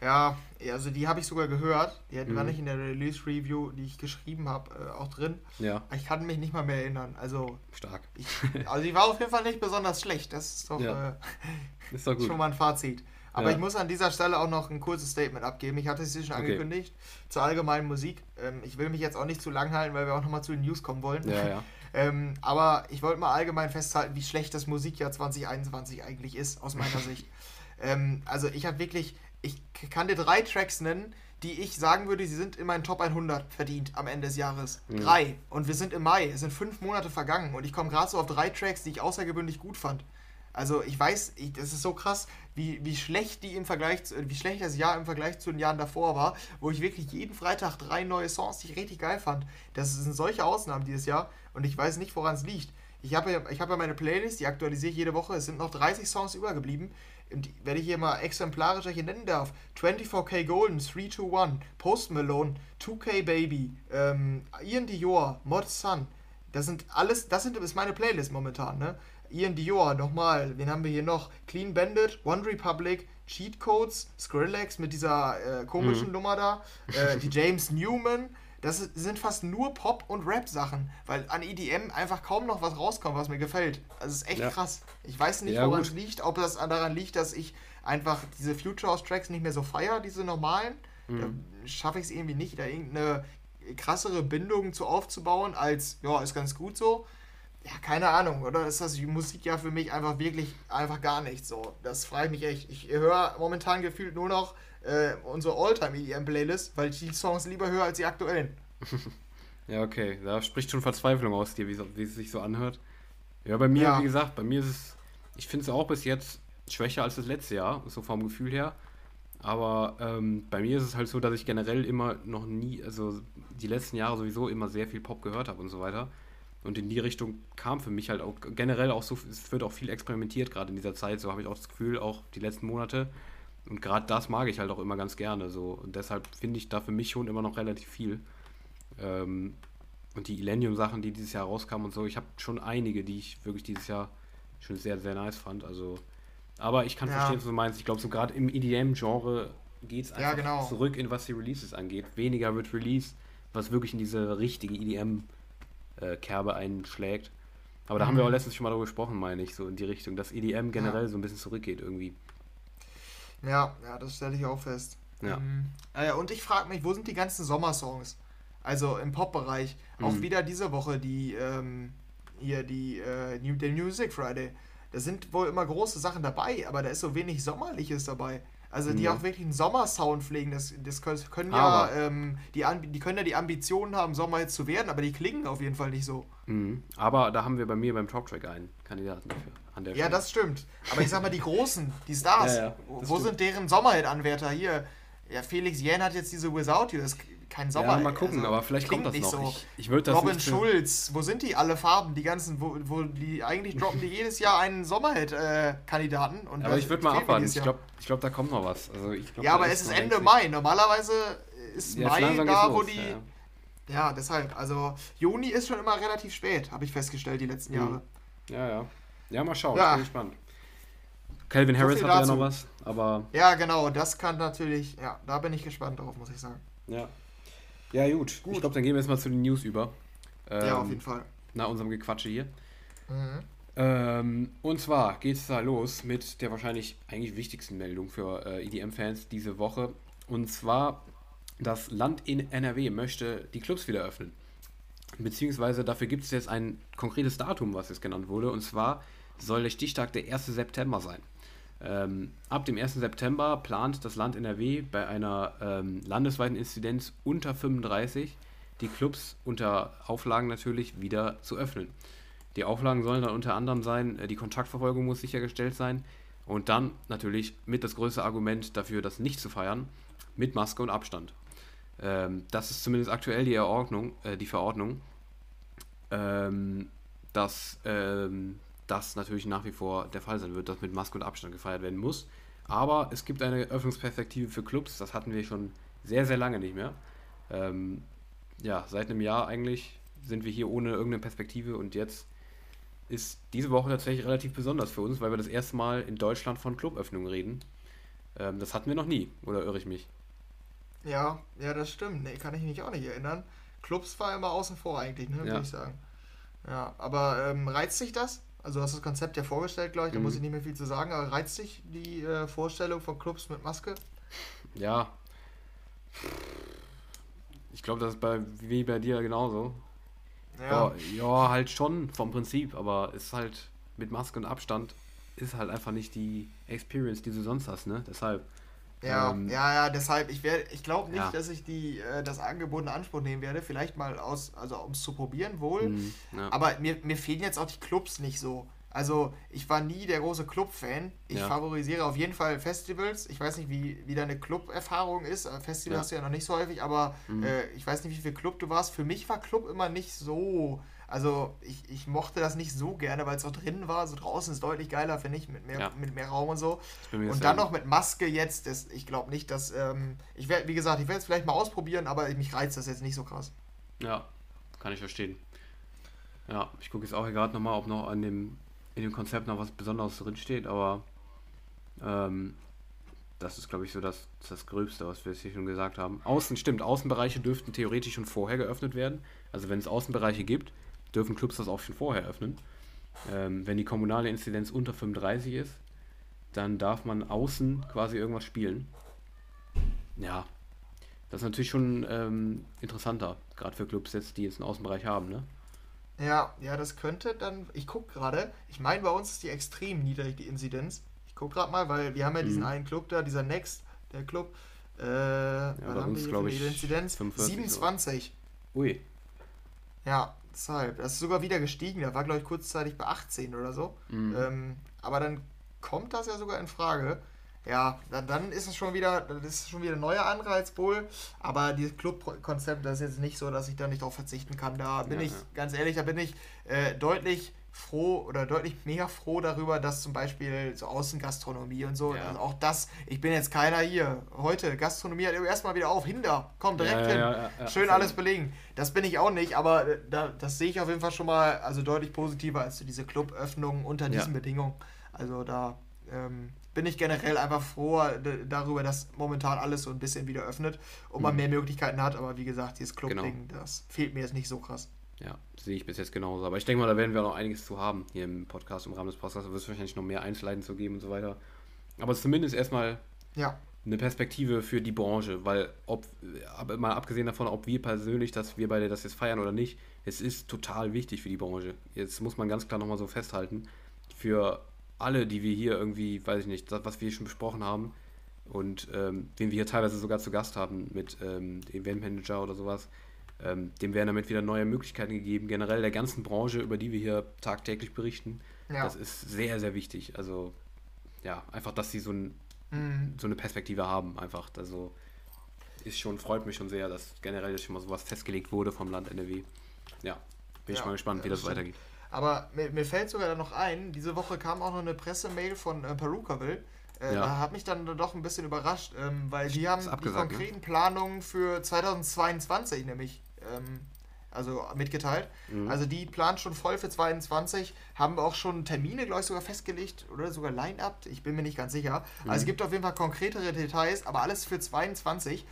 ja, also die habe ich sogar gehört. Die mhm. war nicht in der Release-Review, die ich geschrieben habe, äh, auch drin. Ja. Ich kann mich nicht mal mehr erinnern. Also. Stark. Ich, also die war auf jeden Fall nicht besonders schlecht. Das ist doch, ja. äh, ist doch schon mal ein Fazit. Aber ja. ich muss an dieser Stelle auch noch ein kurzes Statement abgeben. Ich hatte es hier schon okay. angekündigt zur allgemeinen Musik. Ähm, ich will mich jetzt auch nicht zu lang halten, weil wir auch nochmal zu den News kommen wollen. Ja, ja. ähm, aber ich wollte mal allgemein festhalten, wie schlecht das Musikjahr 2021 eigentlich ist, aus meiner Sicht. Ähm, also ich habe wirklich ich kann dir drei Tracks nennen, die ich sagen würde, sie sind in meinen Top 100 verdient am Ende des Jahres. Mhm. Drei. Und wir sind im Mai. Es sind fünf Monate vergangen. Und ich komme gerade so auf drei Tracks, die ich außergewöhnlich gut fand. Also ich weiß, ich, das ist so krass, wie, wie schlecht die im Vergleich, zu, wie schlecht das Jahr im Vergleich zu den Jahren davor war, wo ich wirklich jeden Freitag drei neue Songs, die ich richtig geil fand. Das sind solche Ausnahmen dieses Jahr und ich weiß nicht, woran es liegt. Ich habe ja, hab ja meine Playlist, die aktualisiere ich jede Woche. Es sind noch 30 Songs übergeblieben wenn ich hier mal exemplarisch hier nennen darf, 24K Golden, 321, Post Malone, 2K Baby, ähm, Ian Dior, Mod Sun, das sind alles, das sind, ist meine Playlist momentan, ne? Ian Dior, nochmal, wen haben wir hier noch? Clean Bandit, One Republic, Cheat Codes, Skrillex mit dieser äh, komischen mhm. Nummer da, äh, die James Newman, das sind fast nur Pop- und Rap-Sachen, weil an EDM einfach kaum noch was rauskommt, was mir gefällt. Es ist echt ja. krass. Ich weiß nicht, ja, woran es liegt, ob das daran liegt, dass ich einfach diese Future House Tracks nicht mehr so feiere, diese normalen. Mhm. Da schaffe ich es irgendwie nicht, da irgendeine krassere Bindung zu aufzubauen, als, ja, ist ganz gut so. Ja, keine Ahnung, oder ist das die Musik ja für mich einfach wirklich einfach gar nicht so. Das freut mich echt. Ich höre momentan gefühlt nur noch äh, unsere Alltime EDM-Playlist, weil ich die Songs lieber höre als die aktuellen. ja, okay. Da spricht schon Verzweiflung aus dir, wie, wie es sich so anhört. Ja, bei mir, ja. wie gesagt, bei mir ist es, ich finde es auch bis jetzt schwächer als das letzte Jahr, so vom Gefühl her. Aber ähm, bei mir ist es halt so, dass ich generell immer noch nie, also die letzten Jahre sowieso immer sehr viel Pop gehört habe und so weiter. Und in die Richtung kam für mich halt auch generell auch so, es wird auch viel experimentiert, gerade in dieser Zeit, so habe ich auch das Gefühl, auch die letzten Monate. Und gerade das mag ich halt auch immer ganz gerne. So. Und deshalb finde ich da für mich schon immer noch relativ viel. Ähm, und die Illenium-Sachen, die dieses Jahr rauskamen und so, ich habe schon einige, die ich wirklich dieses Jahr schon sehr, sehr nice fand. Also, aber ich kann ja. verstehen, was du meinst. Ich glaube, so gerade im EDM-Genre geht es einfach ja, genau. zurück in was die Releases angeht. Weniger wird released, was wirklich in diese richtige EDM äh, Kerbe einschlägt. Aber da mhm. haben wir auch letztens schon mal darüber gesprochen, meine ich, so in die Richtung, dass EDM generell ja. so ein bisschen zurückgeht irgendwie. Ja, ja, das stelle ich auch fest. Ja. Ähm, äh, und ich frage mich, wo sind die ganzen Sommersongs? Also im Pop-Bereich. Auch mhm. wieder diese Woche die, ähm, hier die, äh, New, der Music Friday. Da sind wohl immer große Sachen dabei, aber da ist so wenig Sommerliches dabei. Also die ja. auch wirklich einen Sommersound pflegen, das, das können ja, ähm, die, die können ja die Ambitionen haben, Sommer jetzt zu werden, aber die klingen auf jeden Fall nicht so. Mhm. Aber da haben wir bei mir beim Talktrack einen Kandidaten dafür. An der ja, Stelle. das stimmt. Aber ich sag mal, die Großen, die Stars, ja, wo stimmt. sind deren Sommerhit-Anwärter hier? Ja, Felix Jähn hat jetzt diese Without You, das kein Sommer. Ja, mal gucken, also, aber vielleicht kommt das noch. So. Ich, ich würde das Robin Schulz, wo sind die alle Farben, die ganzen, wo, wo die eigentlich droppen die jedes Jahr einen Sommerhit-Kandidaten. Äh, aber ich würde mal abwarten. Ich glaube, ich glaub, da kommt noch was. Also ich glaub, ja, aber es ist Ende Mai. Normalerweise ist ja, Mai da, wo los, die. Ja. ja. deshalb. Also Juni ist schon immer relativ spät, habe ich festgestellt die letzten mhm. Jahre. Ja, ja. Ja, mal schauen. Ja. Ich bin gespannt. Calvin Harris hat ja noch was, aber. Ja, genau, das kann natürlich, ja, da bin ich gespannt drauf, muss ich sagen. Ja. Ja, gut. gut. Ich glaube, dann gehen wir jetzt mal zu den News über. Ähm, ja, auf jeden Fall. Nach unserem Gequatsche hier. Mhm. Ähm, und zwar geht es da los mit der wahrscheinlich eigentlich wichtigsten Meldung für äh, EDM-Fans diese Woche. Und zwar, das Land in NRW möchte die Clubs wieder öffnen. Beziehungsweise dafür gibt es jetzt ein konkretes Datum, was jetzt genannt wurde. Und zwar soll der Stichtag der 1. September sein. Ähm, ab dem 1. September plant das Land NRW bei einer ähm, landesweiten Inzidenz unter 35 die Clubs unter Auflagen natürlich wieder zu öffnen. Die Auflagen sollen dann unter anderem sein, äh, die Kontaktverfolgung muss sichergestellt sein und dann natürlich mit das größte Argument dafür, das nicht zu feiern, mit Maske und Abstand. Ähm, das ist zumindest aktuell die, äh, die Verordnung, ähm, dass ähm, das natürlich nach wie vor der Fall sein wird, dass mit Maske und Abstand gefeiert werden muss. Aber es gibt eine Öffnungsperspektive für Clubs, das hatten wir schon sehr, sehr lange nicht mehr. Ähm, ja, seit einem Jahr eigentlich sind wir hier ohne irgendeine Perspektive und jetzt ist diese Woche tatsächlich relativ besonders für uns, weil wir das erste Mal in Deutschland von Cluböffnungen reden. Ähm, das hatten wir noch nie, oder irre ich mich? Ja, ja, das stimmt. Nee, kann ich mich auch nicht erinnern. Clubs war immer außen vor eigentlich, ne, ja. würde ich sagen. Ja, aber ähm, reizt sich das? Also du hast das Konzept ja vorgestellt, glaube ich, da mhm. muss ich nicht mehr viel zu sagen, aber reizt dich die äh, Vorstellung von Clubs mit Maske? Ja. Ich glaube, das ist bei, wie bei dir genauso. Ja. ja. ja, halt schon vom Prinzip, aber ist halt mit Maske und Abstand ist halt einfach nicht die Experience, die du sonst hast, ne? Deshalb. Ja, ähm, ja, ja, deshalb, ich werde, ich glaube nicht, ja. dass ich die, äh, das Angebot in Anspruch nehmen werde. Vielleicht mal aus, also um es zu probieren wohl. Mhm, ja. Aber mir, mir fehlen jetzt auch die Clubs nicht so. Also ich war nie der große Club-Fan. Ich ja. favorisiere auf jeden Fall Festivals. Ich weiß nicht, wie, wie deine Club-Erfahrung ist. Äh, Festival hast du ja noch nicht so häufig, aber mhm. äh, ich weiß nicht, wie viel Club du warst. Für mich war Club immer nicht so also ich, ich mochte das nicht so gerne, weil es auch drin war. So draußen ist deutlich geiler, finde ich, mit mehr, ja. mit mehr Raum und so. Und dann noch mit Maske jetzt, das, ich glaube nicht, dass. Ähm, ich werde, wie gesagt, ich werde es vielleicht mal ausprobieren, aber mich reizt das jetzt nicht so krass. Ja, kann ich verstehen. Ja, ich gucke jetzt auch gerade nochmal, ob noch an dem, in dem Konzept noch was Besonderes drinsteht, aber ähm, das ist, glaube ich, so das, das Gröbste, was wir jetzt hier schon gesagt haben. Außen, stimmt, Außenbereiche dürften theoretisch schon vorher geöffnet werden. Also wenn es Außenbereiche gibt, dürfen Clubs das auch schon vorher öffnen. Ähm, wenn die kommunale Inzidenz unter 35 ist, dann darf man außen quasi irgendwas spielen. Ja, das ist natürlich schon ähm, interessanter, gerade für Clubs jetzt, die jetzt einen Außenbereich haben, ne? Ja, ja, das könnte dann, ich gucke gerade, ich meine, bei uns ist die extrem niedrig, die Inzidenz. Ich gucke gerade mal, weil wir haben ja diesen mhm. einen Club da, dieser Next, der Club. Äh, ja, bei uns, glaube ich, Inzidenz? 27. Oder? Ui. Ja, Deshalb, das ist sogar wieder gestiegen. Da war, glaube ich, kurzzeitig bei 18 oder so. Mhm. Ähm, aber dann kommt das ja sogar in Frage. Ja, dann, dann ist es schon wieder, das ist schon wieder ein neuer Anreiz wohl. Aber dieses Club-Konzept, das ist jetzt nicht so, dass ich da nicht darauf verzichten kann. Da bin ja, ich, ja. ganz ehrlich, da bin ich äh, deutlich froh oder deutlich mehr froh darüber, dass zum Beispiel so Außengastronomie und so, ja. also auch das, ich bin jetzt keiner hier, heute, Gastronomie hat erstmal wieder auf, Hinder, komm direkt ja, hin, schön alles belegen. Das bin ich auch nicht, aber äh, da, das sehe ich auf jeden Fall schon mal also deutlich positiver als diese Cluböffnungen unter diesen Bedingungen. Also da ähm, bin ich generell einfach froh darüber, dass momentan alles so ein bisschen wieder öffnet und man mhm. mehr Möglichkeiten hat, aber wie gesagt, dieses Club-Ding, genau. das fehlt mir jetzt nicht so krass. Ja, sehe ich bis jetzt genauso. Aber ich denke mal, da werden wir noch einiges zu haben hier im Podcast, im Rahmen des Podcasts. Da wird es wahrscheinlich noch mehr Einzelheiten zu geben und so weiter. Aber zumindest erstmal ja. eine Perspektive für die Branche, weil ob, mal abgesehen davon, ob wir persönlich, dass wir beide das jetzt feiern oder nicht, es ist total wichtig für die Branche. Jetzt muss man ganz klar nochmal so festhalten, für alle, die wir hier irgendwie, weiß ich nicht, das, was wir schon besprochen haben und ähm, den wir hier teilweise sogar zu Gast haben mit ähm, Eventmanager oder sowas, ähm, dem werden damit wieder neue Möglichkeiten gegeben. Generell der ganzen Branche, über die wir hier tagtäglich berichten, ja. das ist sehr, sehr wichtig. Also ja, einfach, dass sie so, ein, mhm. so eine Perspektive haben, einfach. Also ist schon, freut mich schon sehr, dass generell schon mal sowas festgelegt wurde vom Land NRW. Ja, bin ja, ich mal gespannt, wie das, das weitergeht. Aber mir, mir, fällt sogar noch ein, diese Woche kam auch noch eine Pressemail von äh, Perukaville. Äh, ja. Da hat mich dann doch ein bisschen überrascht, ähm, weil die haben die konkreten ne? Planungen für 2022 nämlich ähm, also mitgeteilt. Mhm. Also die plant schon voll für 22, haben auch schon Termine, glaube ich, sogar festgelegt oder sogar Line-Up, ich bin mir nicht ganz sicher. Mhm. Also es gibt auf jeden Fall konkretere Details, aber alles für 22.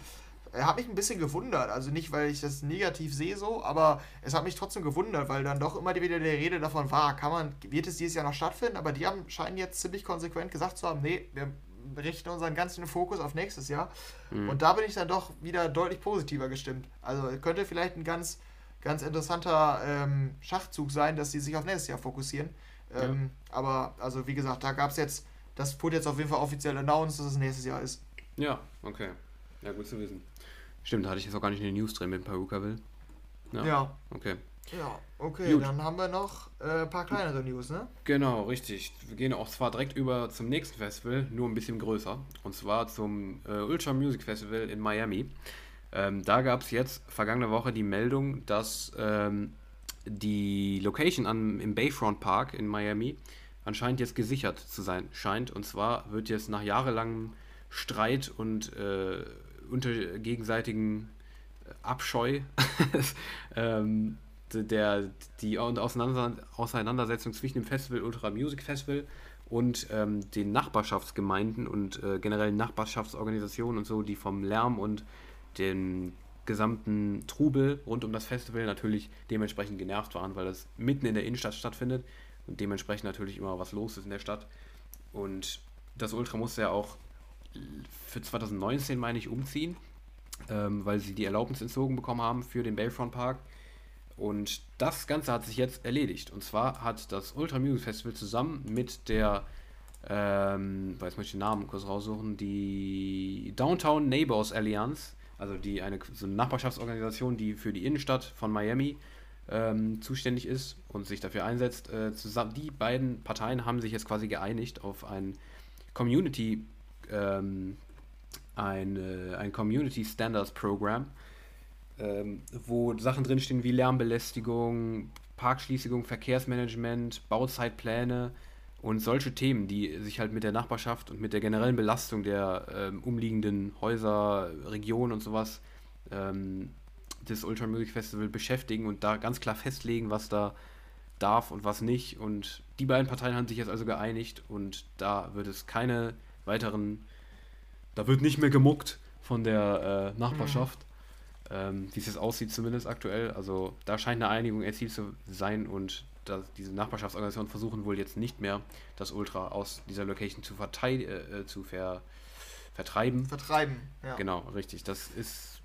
Äh, hat mich ein bisschen gewundert, also nicht, weil ich das negativ sehe so, aber es hat mich trotzdem gewundert, weil dann doch immer wieder die Rede davon war, kann man, wird es dieses Jahr noch stattfinden, aber die haben scheinen jetzt ziemlich konsequent gesagt zu haben, nee, wir richten unseren ganzen Fokus auf nächstes Jahr. Mhm. Und da bin ich dann doch wieder deutlich positiver gestimmt. Also könnte vielleicht ein ganz, ganz interessanter ähm, Schachzug sein, dass sie sich auf nächstes Jahr fokussieren. Ähm, ja. Aber also wie gesagt, da gab es jetzt, das wurde jetzt auf jeden Fall offiziell announced, dass es nächstes Jahr ist. Ja, okay. Ja, gut zu wissen. Stimmt, da hatte ich jetzt auch gar nicht in den News drin mit Paruka will. Ja. ja. Okay. Ja, okay, Gut. dann haben wir noch äh, ein paar kleinere News, ne? Genau, richtig. Wir gehen auch zwar direkt über zum nächsten Festival, nur ein bisschen größer. Und zwar zum äh, Ultra Music Festival in Miami. Ähm, da gab es jetzt vergangene Woche die Meldung, dass ähm, die Location an, im Bayfront Park in Miami anscheinend jetzt gesichert zu sein scheint. Und zwar wird jetzt nach jahrelangem Streit und äh, unter gegenseitigen Abscheu ähm, der, die Auseinandersetzung zwischen dem Festival Ultra Music Festival und ähm, den Nachbarschaftsgemeinden und äh, generellen Nachbarschaftsorganisationen und so, die vom Lärm und dem gesamten Trubel rund um das Festival natürlich dementsprechend genervt waren, weil das mitten in der Innenstadt stattfindet und dementsprechend natürlich immer was los ist in der Stadt. Und das Ultra musste ja auch für 2019, meine ich, umziehen, ähm, weil sie die Erlaubnis entzogen bekommen haben für den Bayfront Park. Und das Ganze hat sich jetzt erledigt. Und zwar hat das Ultra Music Festival zusammen mit der, ähm, weiß muss ich den Namen kurz raussuchen, die Downtown Neighbors Alliance, also die eine, so eine Nachbarschaftsorganisation, die für die Innenstadt von Miami ähm, zuständig ist und sich dafür einsetzt. Äh, zusammen, die beiden Parteien haben sich jetzt quasi geeinigt auf ein Community, ähm, ein, äh, ein Community Standards Program ähm, wo Sachen drinstehen wie Lärmbelästigung, Parkschließung, Verkehrsmanagement, Bauzeitpläne und solche Themen, die sich halt mit der Nachbarschaft und mit der generellen Belastung der ähm, umliegenden Häuser, Regionen und sowas ähm, des Ultra Music Festival beschäftigen und da ganz klar festlegen, was da darf und was nicht. Und die beiden Parteien haben sich jetzt also geeinigt und da wird es keine weiteren, da wird nicht mehr gemuckt von der äh, Nachbarschaft. Mhm ähm, wie es jetzt aussieht, zumindest aktuell. Also da scheint eine Einigung erzielt zu sein und dass diese Nachbarschaftsorganisationen versuchen wohl jetzt nicht mehr, das Ultra aus dieser Location zu, äh, äh, zu ver vertreiben. Vertreiben, ja. Genau, richtig. Das ist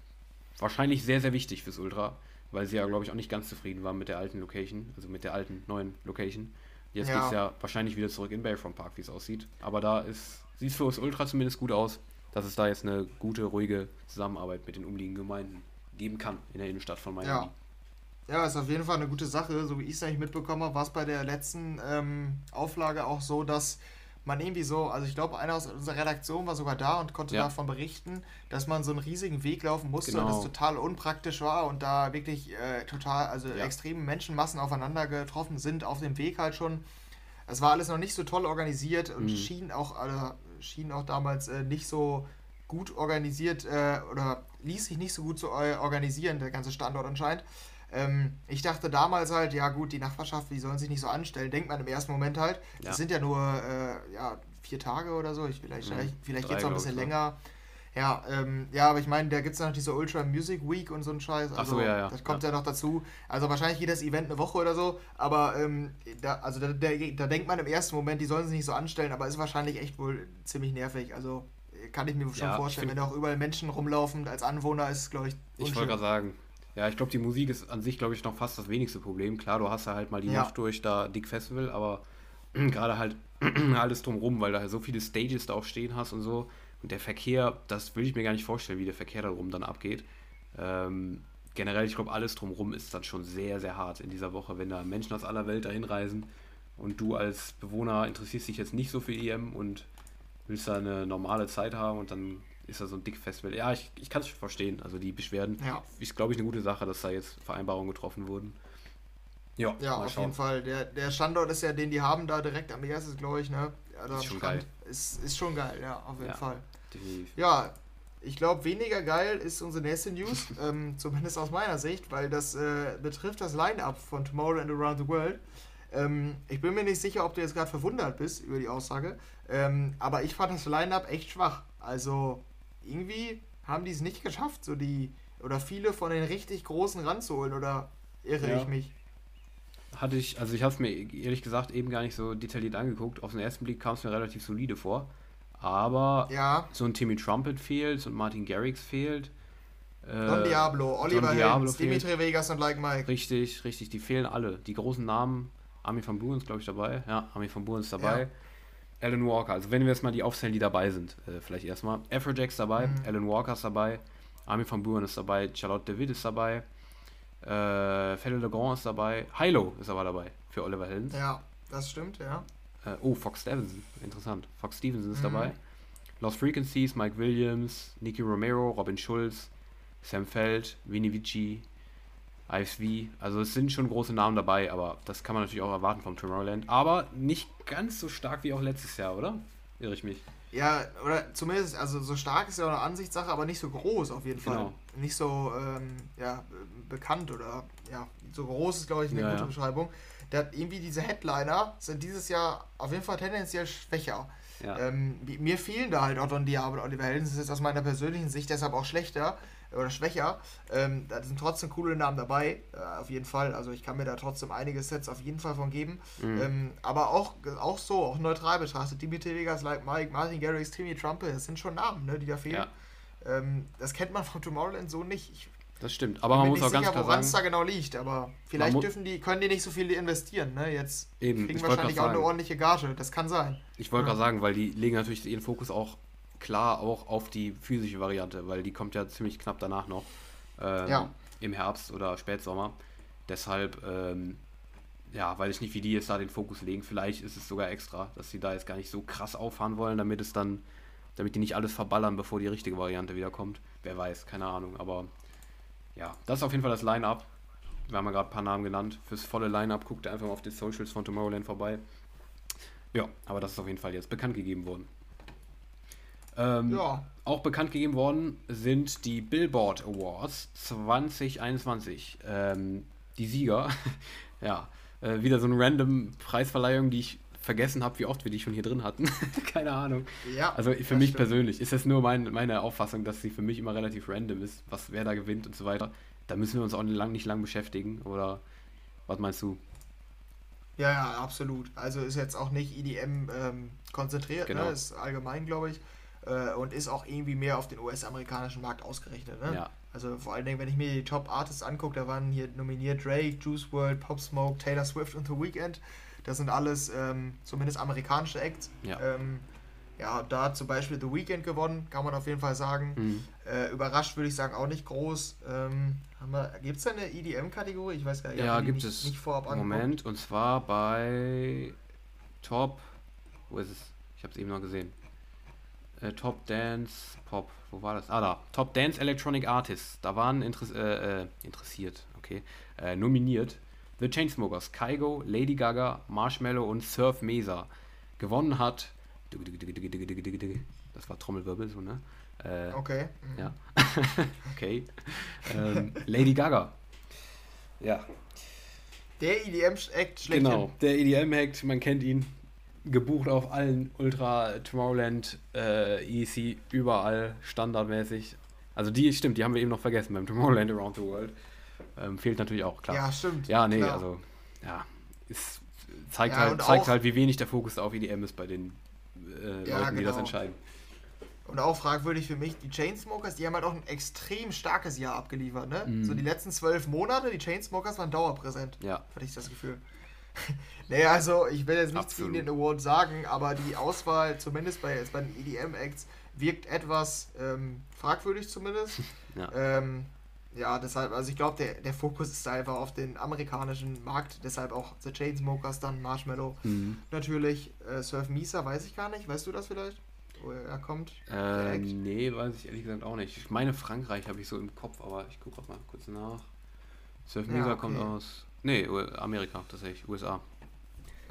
wahrscheinlich sehr, sehr wichtig fürs Ultra, weil sie ja, glaube ich, auch nicht ganz zufrieden waren mit der alten Location, also mit der alten neuen Location. Jetzt ja. geht es ja wahrscheinlich wieder zurück in Bayfront Park, wie es aussieht. Aber da ist, sieht es für das Ultra zumindest gut aus, dass es da jetzt eine gute, ruhige Zusammenarbeit mit den umliegenden Gemeinden geben kann in der Innenstadt von Miami. Ja. Ja, ist auf jeden Fall eine gute Sache. So wie ich es eigentlich mitbekommen habe, war es bei der letzten ähm, Auflage auch so, dass man irgendwie so, also ich glaube, einer aus unserer Redaktion war sogar da und konnte ja. davon berichten, dass man so einen riesigen Weg laufen musste genau. und das total unpraktisch war und da wirklich äh, total, also ja. extreme Menschenmassen aufeinander getroffen sind auf dem Weg halt schon. Es war alles noch nicht so toll organisiert und mhm. schien auch, also, schien auch damals äh, nicht so gut organisiert äh, oder ließ sich nicht so gut so äh, organisieren, der ganze Standort anscheinend. Ähm, ich dachte damals halt, ja gut, die Nachbarschaft, die sollen sich nicht so anstellen. Denkt man im ersten Moment halt. Das ja. sind ja nur äh, ja, vier Tage oder so. Ich, vielleicht mhm. vielleicht geht es auch ein bisschen länger. Ja, ähm, ja, aber ich meine, da gibt es noch diese Ultra Music Week und so ein Scheiß. Also, so, ja, ja. Das kommt ja. ja. noch dazu. Also wahrscheinlich geht das Event eine Woche oder so, aber ähm, da, also da, da, da denkt man im ersten Moment, die sollen sich nicht so anstellen, aber ist wahrscheinlich echt wohl ziemlich nervig. Also kann ich mir schon Ja, vorstellen, ich wenn da auch überall Menschen rumlaufen, als Anwohner ist es, glaube ich, Ich unschön. wollte gerade sagen, ja, ich glaube, die Musik ist an sich, glaube ich, noch fast das wenigste Problem. Klar, du hast ja halt mal die Ja. Nacht durch da Dick Festival, aber gerade halt alles drumrum, weil da halt so viele Stages da auch stehen hast und so. Und der Verkehr, das will ich mir gar nicht vorstellen, wie der Verkehr da drum dann abgeht. Ähm, generell, ich glaube, alles drumrum ist dann schon sehr, sehr hart in dieser Woche, wenn da Menschen aus aller Welt dahin reisen und du als Bewohner interessierst dich jetzt nicht so für EM und willst da eine normale Zeit haben und dann ist da so ein Dick-Festival. Ja, ich, ich kann es verstehen. Also die Beschwerden Ja. ist, glaube ich, eine gute Sache, dass da jetzt Vereinbarungen getroffen wurden. Ja, Ja, auf schauen. jeden Fall. Der, der Standort ist ja, den die haben da direkt am es, glaube ich, ne? Ja, da Ist schon Strand. geil. Ist, ist schon geil, ja, auf jeden Ja. Fall. Definitiv. Ja, ich glaube, weniger geil ist unsere nächste News, ähm, zumindest aus meiner Sicht, weil das äh, betrifft das Line-Up von Tomorrow and Around the World. Ähm, ich bin mir nicht sicher, ob du jetzt gerade verwundert bist über die Aussage, ähm, aber ich fand das Line-Up echt schwach. Also irgendwie haben die es nicht geschafft, so die oder viele von den richtig großen ranzuholen oder irre Ja. ich mich? Hatte ich, also ich habe es mir ehrlich gesagt eben gar nicht so detailliert angeguckt. Auf den ersten Blick kam es mir relativ solide vor. Aber Ja, so ein Timmy Trumpet fehlt, so ein Martin Garrix fehlt. Äh, Don Diablo, Oliver Don Diablo Helms. Dimitri Vegas und Like Mike. Richtig, richtig, die fehlen alle. Die großen Namen, Armin van Buuren ist, glaube ich, dabei. Ja, Armin van Buuren ist dabei. Alan Walker, also wenn wir jetzt mal die aufzählen, die dabei sind, äh, vielleicht erstmal. Afrojack ist dabei, Mhm. Alan Walker ist dabei, Armin van Buuren ist dabei, Charlotte DeWitt ist dabei, äh, Fede Legrand ist dabei, Hilo ist aber dabei für Oliver Helms. Ja, das stimmt, ja. Äh, oh, Fox Stevenson, interessant. Fox Stevenson ist Mhm. dabei. Lost Frequencies, Mike Williams, Nicky Romero, Robin Schulz, Sam Feld, Vinny Vici, ISV. Also es sind schon große Namen dabei, aber das kann man natürlich auch erwarten vom Tomorrowland. Aber nicht ganz so stark wie auch letztes Jahr, oder? Irre ich mich. Ja, oder zumindest, also so stark ist ja auch eine Ansichtssache, aber nicht so groß auf jeden Fall. Genau. Nicht so ähm, ja, be- bekannt oder ja, so groß ist, glaube ich, eine Ja, gute ja. Beschreibung. Der hat irgendwie diese Headliner sind dieses Jahr auf jeden Fall tendenziell schwächer. Ja. Ähm, mi- mir fehlen da halt auch Don Diablo und Oliver Helden. Das ist jetzt aus meiner persönlichen Sicht deshalb auch schlechter oder schwächer. Ähm, da sind trotzdem coole Namen dabei, äh, auf jeden Fall. Also ich kann mir da trotzdem einige Sets auf jeden Fall von geben. Mhm. Ähm, aber auch, auch so, auch neutral betrachtet, Dimitri Vegas, like Mike, Martin Garrix, Timmy Trumpet, das sind schon Namen, ne, die da fehlen. Ja. Ähm, das kennt man von Tomorrowland so nicht. Ich Das stimmt. Aber man muss auch ganz sicher, klar woran es sagen, da genau liegt, aber vielleicht dürfen die, können die nicht so viel investieren. Ne? Jetzt eben, kriegen wahrscheinlich auch eine sagen, ordentliche Gage, das kann sein. ich wollte Ja. gerade sagen, weil die legen natürlich ihren Fokus auch klar auch auf die physische Variante, weil die kommt ja ziemlich knapp danach noch. Ähm, Ja. Im Herbst oder Spätsommer. Deshalb, ähm, ja, weiß ich nicht, wie die jetzt da den Fokus legen. Vielleicht ist es sogar extra, dass sie da jetzt gar nicht so krass auffahren wollen, damit es dann, damit die nicht alles verballern, bevor die richtige Variante wieder kommt. Wer weiß, keine Ahnung. Aber ja, das ist auf jeden Fall das Line-Up. Wir haben ja gerade ein paar Namen genannt. Fürs volle Line-Up guckt einfach mal auf die Socials von Tomorrowland vorbei. Ja, aber das ist auf jeden Fall jetzt bekannt gegeben worden. Ähm, Ja, auch bekannt gegeben worden sind die Billboard Awards 2021. Ähm, die Sieger, ja, äh, wieder so eine random Preisverleihung, die ich vergessen habe, wie oft wir die schon hier drin hatten. Keine Ahnung. ja. Also für mich stimmt. persönlich ist das nur mein, meine Auffassung, dass sie für mich immer relativ random ist, was wer da gewinnt und so weiter. Da müssen wir uns auch nicht lang, nicht lang beschäftigen. Oder was meinst du? Ja, ja, absolut. Also ist jetzt auch nicht EDM ähm, konzentriert, Genau. ne? ist allgemein, glaube ich. Äh, und ist auch irgendwie mehr auf den US-amerikanischen Markt ausgerichtet. Ne? Ja. Also vor allen Dingen, wenn ich mir die Top Artists angucke, da waren hier nominiert Drake, Juice WRLD, Pop Smoke, Taylor Swift und The Weeknd. Das sind alles ähm, zumindest amerikanische Acts. Ja. Ähm, ja, da hat zum Beispiel The Weeknd gewonnen, kann man auf jeden Fall sagen. Mhm. Äh, überrascht würde ich sagen auch nicht groß. Ähm, Gibt es da eine EDM-Kategorie? Ich weiß gar nicht. ich Ja, gibt nicht, es. Nicht vorab angeguckt. Moment, und zwar bei Top. Wo ist es? Ich habe es eben noch gesehen. Äh, Top Dance Pop. Wo war das? Ah, da. Top Dance Electronic Artists. Da waren Interess äh, äh, interessiert, okay. Äh, nominiert The Chainsmokers, Kygo, Lady Gaga, Marshmallow und Surf Mesa. Gewonnen hat. Das war Trommelwirbel, so, ne? Äh, Okay. mhm. ja. okay. Ähm, Lady Gaga. Ja, Der EDM-Act schlecht. Genau, der EDM-Hack, man kennt ihn. Gebucht auf allen Ultra Tomorrowland, äh, EC, überall standardmäßig. Also die, stimmt, die haben wir eben noch vergessen beim Tomorrowland Around the World. Ähm, fehlt natürlich auch, klar. Ja, stimmt. Ja, nee, klar. also, ja, es zeigt, Ja, halt, zeigt auch- halt, wie wenig der Fokus auf EDM ist bei den äh, Ja, Leuten, die das genau. entscheiden. Und auch fragwürdig für mich, die Chainsmokers, die haben halt auch ein extrem starkes Jahr abgeliefert, ne? Mhm. So die letzten zwölf Monate, die Chainsmokers waren dauerpräsent, Ja, hatte ich das Gefühl. nee, also ich will jetzt nichts Absolut. gegen den Award sagen, aber die Auswahl, zumindest bei, bei den EDM-Acts, wirkt etwas ähm, fragwürdig zumindest. ja. Ähm, ja, deshalb, also ich glaube, der, der Fokus ist da einfach auf den amerikanischen Markt, deshalb auch The Chainsmokers, dann Marshmallow. Mhm. Natürlich, äh, Surf Misa, weiß ich gar nicht, weißt du das vielleicht? Wo er kommt? Äh, nee, weiß ich ehrlich gesagt auch nicht. Ich meine, Frankreich habe ich so im Kopf, aber ich gucke mal kurz nach. Surf Ja, Mesa okay. kommt aus. Nee, Amerika tatsächlich, USA.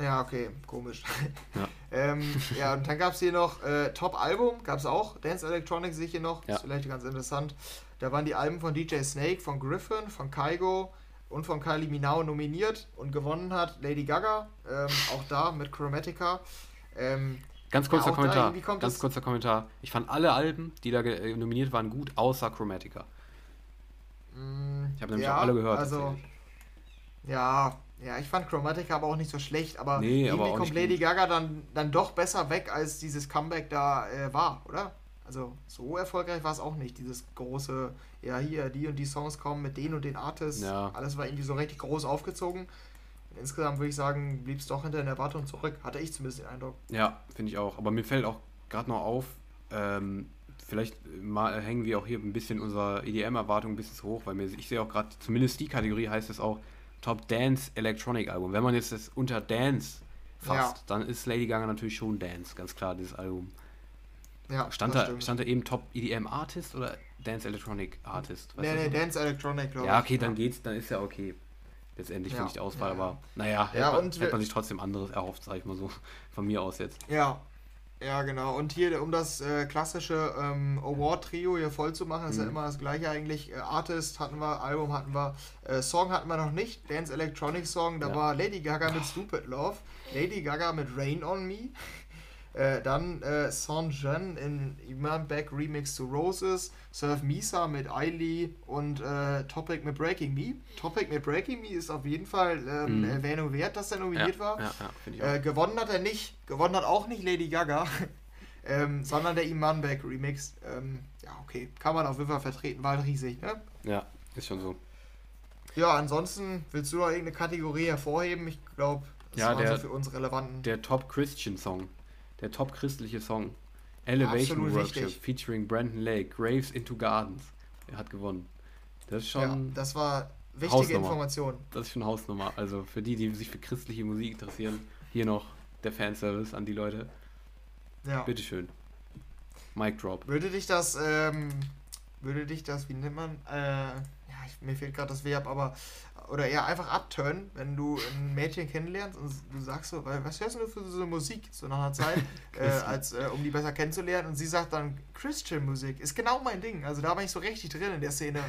Ja, okay, komisch. Ja. ähm, ja, und dann gab es hier noch äh, Top-Album, gab es auch. Dance Electronics sehe ich hier noch. Ja. Ist vielleicht ganz interessant. Da waren die Alben von DJ Snake, von Griffin, von Kaigo und von Kylie Minogue nominiert und gewonnen hat Lady Gaga. Ähm, auch da mit Chromatica. Ähm, Ganz kurzer da Kommentar. kommt Ganz das- kurzer Kommentar. Ich fand alle Alben, die da äh, nominiert waren, gut, außer Chromatica. mh, Ich habe nämlich ja, auch alle gehört. Also, tatsächlich. Ja, ja, ich fand Chromatica aber auch nicht so schlecht, aber Nee, aber irgendwie auch kommt Lady. Gaga dann, dann doch besser weg, als dieses Comeback da äh, war, oder? Also so erfolgreich war es auch nicht, dieses große, ja hier, die und die Songs kommen mit den und den Artists, Ja. alles war irgendwie so richtig groß aufgezogen. Und insgesamt würde ich sagen, blieb es doch hinter den Erwartungen zurück, hatte ich zumindest den Eindruck. Ja, finde ich auch. Aber mir fällt auch gerade noch auf, ähm, vielleicht mal hängen wir auch hier ein bisschen unserer EDM-Erwartung ein bisschen zu hoch, weil mir, ich sehe auch gerade, zumindest die Kategorie heißt es auch Top Dance Electronic Album. Wenn man jetzt das unter Dance fasst, Ja. dann ist Lady Gaga natürlich schon Dance, ganz klar, dieses Album. Ja, Stand da, stimmt. stand da eben Top EDM Artist oder Dance Electronic Artist? Weißt Nee, nee? Dance Electronic, glaube Ja, ich. okay, dann geht's, dann ist ja okay. Letztendlich Ja, finde ich die Auswahl, ja, ja. aber naja, Ja, hätte, man, hätte man sich trotzdem anderes erhofft, sag ich mal so, von mir aus jetzt. Ja, ja, genau. Und hier, um das äh, klassische ähm, Award-Trio hier voll zu machen, ist ja Mhm. immer das gleiche eigentlich. Äh, Artist hatten wir, Album hatten wir, äh, Song hatten wir noch nicht. Dance Electronic Song, da Ja. war Lady Gaga mit Stupid Love, Lady Gaga mit Rain on Me. Äh, dann äh, Son Jen in Iman Beck Remix to Roses, Surf Misa mit Eily und äh, Topic mit Breaking Me. Topic mit Breaking Me ist auf jeden Fall ähm, Mhm. Erwähnung wert, dass er nominiert ja, war. Ja, ja. Äh, gewonnen hat er nicht. Gewonnen hat auch nicht Lady Gaga, ähm, sondern der Iman Beck Remix. Ähm, ja, okay. Kann man auf jeden Fall vertreten. War halt riesig, ne? ja, ist schon so. Ja, ansonsten willst du noch irgendeine Kategorie hervorheben? Ich glaube, das Ja, waren der- so für uns relevanten. Der Top Christian Song. Der top christliche Song. Elevation Workshop featuring Brandon Lake. Graves into Gardens. Er hat gewonnen. Das ist ja, schon, das war wichtige Hausnummer. Information. das ist schon Hausnummer. Also für die, die sich für christliche Musik interessieren, hier noch der Fanservice an die Leute. Ja. Bitteschön. Mic Drop. Würde dich das, ähm, würde dich das, wie nennt man, äh, ja, ich, mir fehlt gerade das Verb, aber, oder eher einfach abturnen, wenn du ein Mädchen kennenlernst und du sagst so, was hörst du für so Musik, so nach einer Zeit, äh, als, äh, um die besser kennenzulernen und sie sagt dann, Christian Musik, ist genau mein Ding, also da bin ich so richtig drin in der Szene.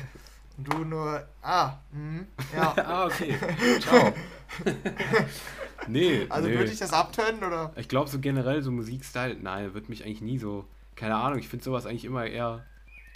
Und du nur, ah, mhm, ja. ah, okay. Ciao. nee, Also nee. würde ich das abturnen oder? Ich glaube, so generell so Musikstyle, nein, wird mich eigentlich nie so. Keine Ahnung, ich finde sowas eigentlich immer eher.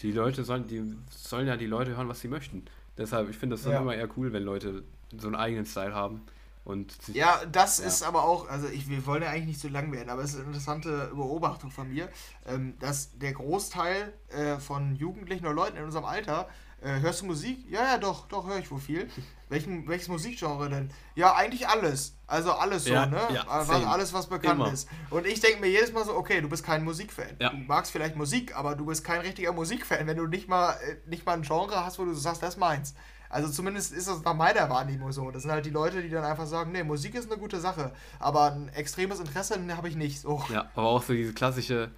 Die Leute sollen, die sollen ja die Leute hören, was sie möchten. Deshalb, ich finde das dann Ja. immer eher cool, wenn Leute so einen eigenen Style haben. Und sich, Ja, das Ja. ist aber auch, also ich, wir wollen ja eigentlich nicht so lang werden, aber es ist eine interessante Beobachtung von mir, ähm, dass der Großteil äh, von Jugendlichen oder Leuten in unserem Alter, äh, hörst du Musik? Ja, ja, doch, doch, höre ich wohl viel. Welchen, welches Musikgenre denn? Ja, eigentlich alles. Also alles so, Ja, ne? ja, was, same. alles, was bekannt Immer. ist. Und ich denke mir jedes Mal so, okay, du bist kein Musikfan. Ja. Du magst vielleicht Musik, aber du bist kein richtiger Musikfan, wenn du nicht mal, äh, nicht mal ein Genre hast, wo du sagst, das ist meins. Also zumindest ist das nach meiner Wahrnehmung so. Das sind halt die Leute, die dann einfach sagen, nee, Musik ist eine gute Sache, aber ein extremes Interesse habe ich nicht. So. ja, aber auch so diese klassische,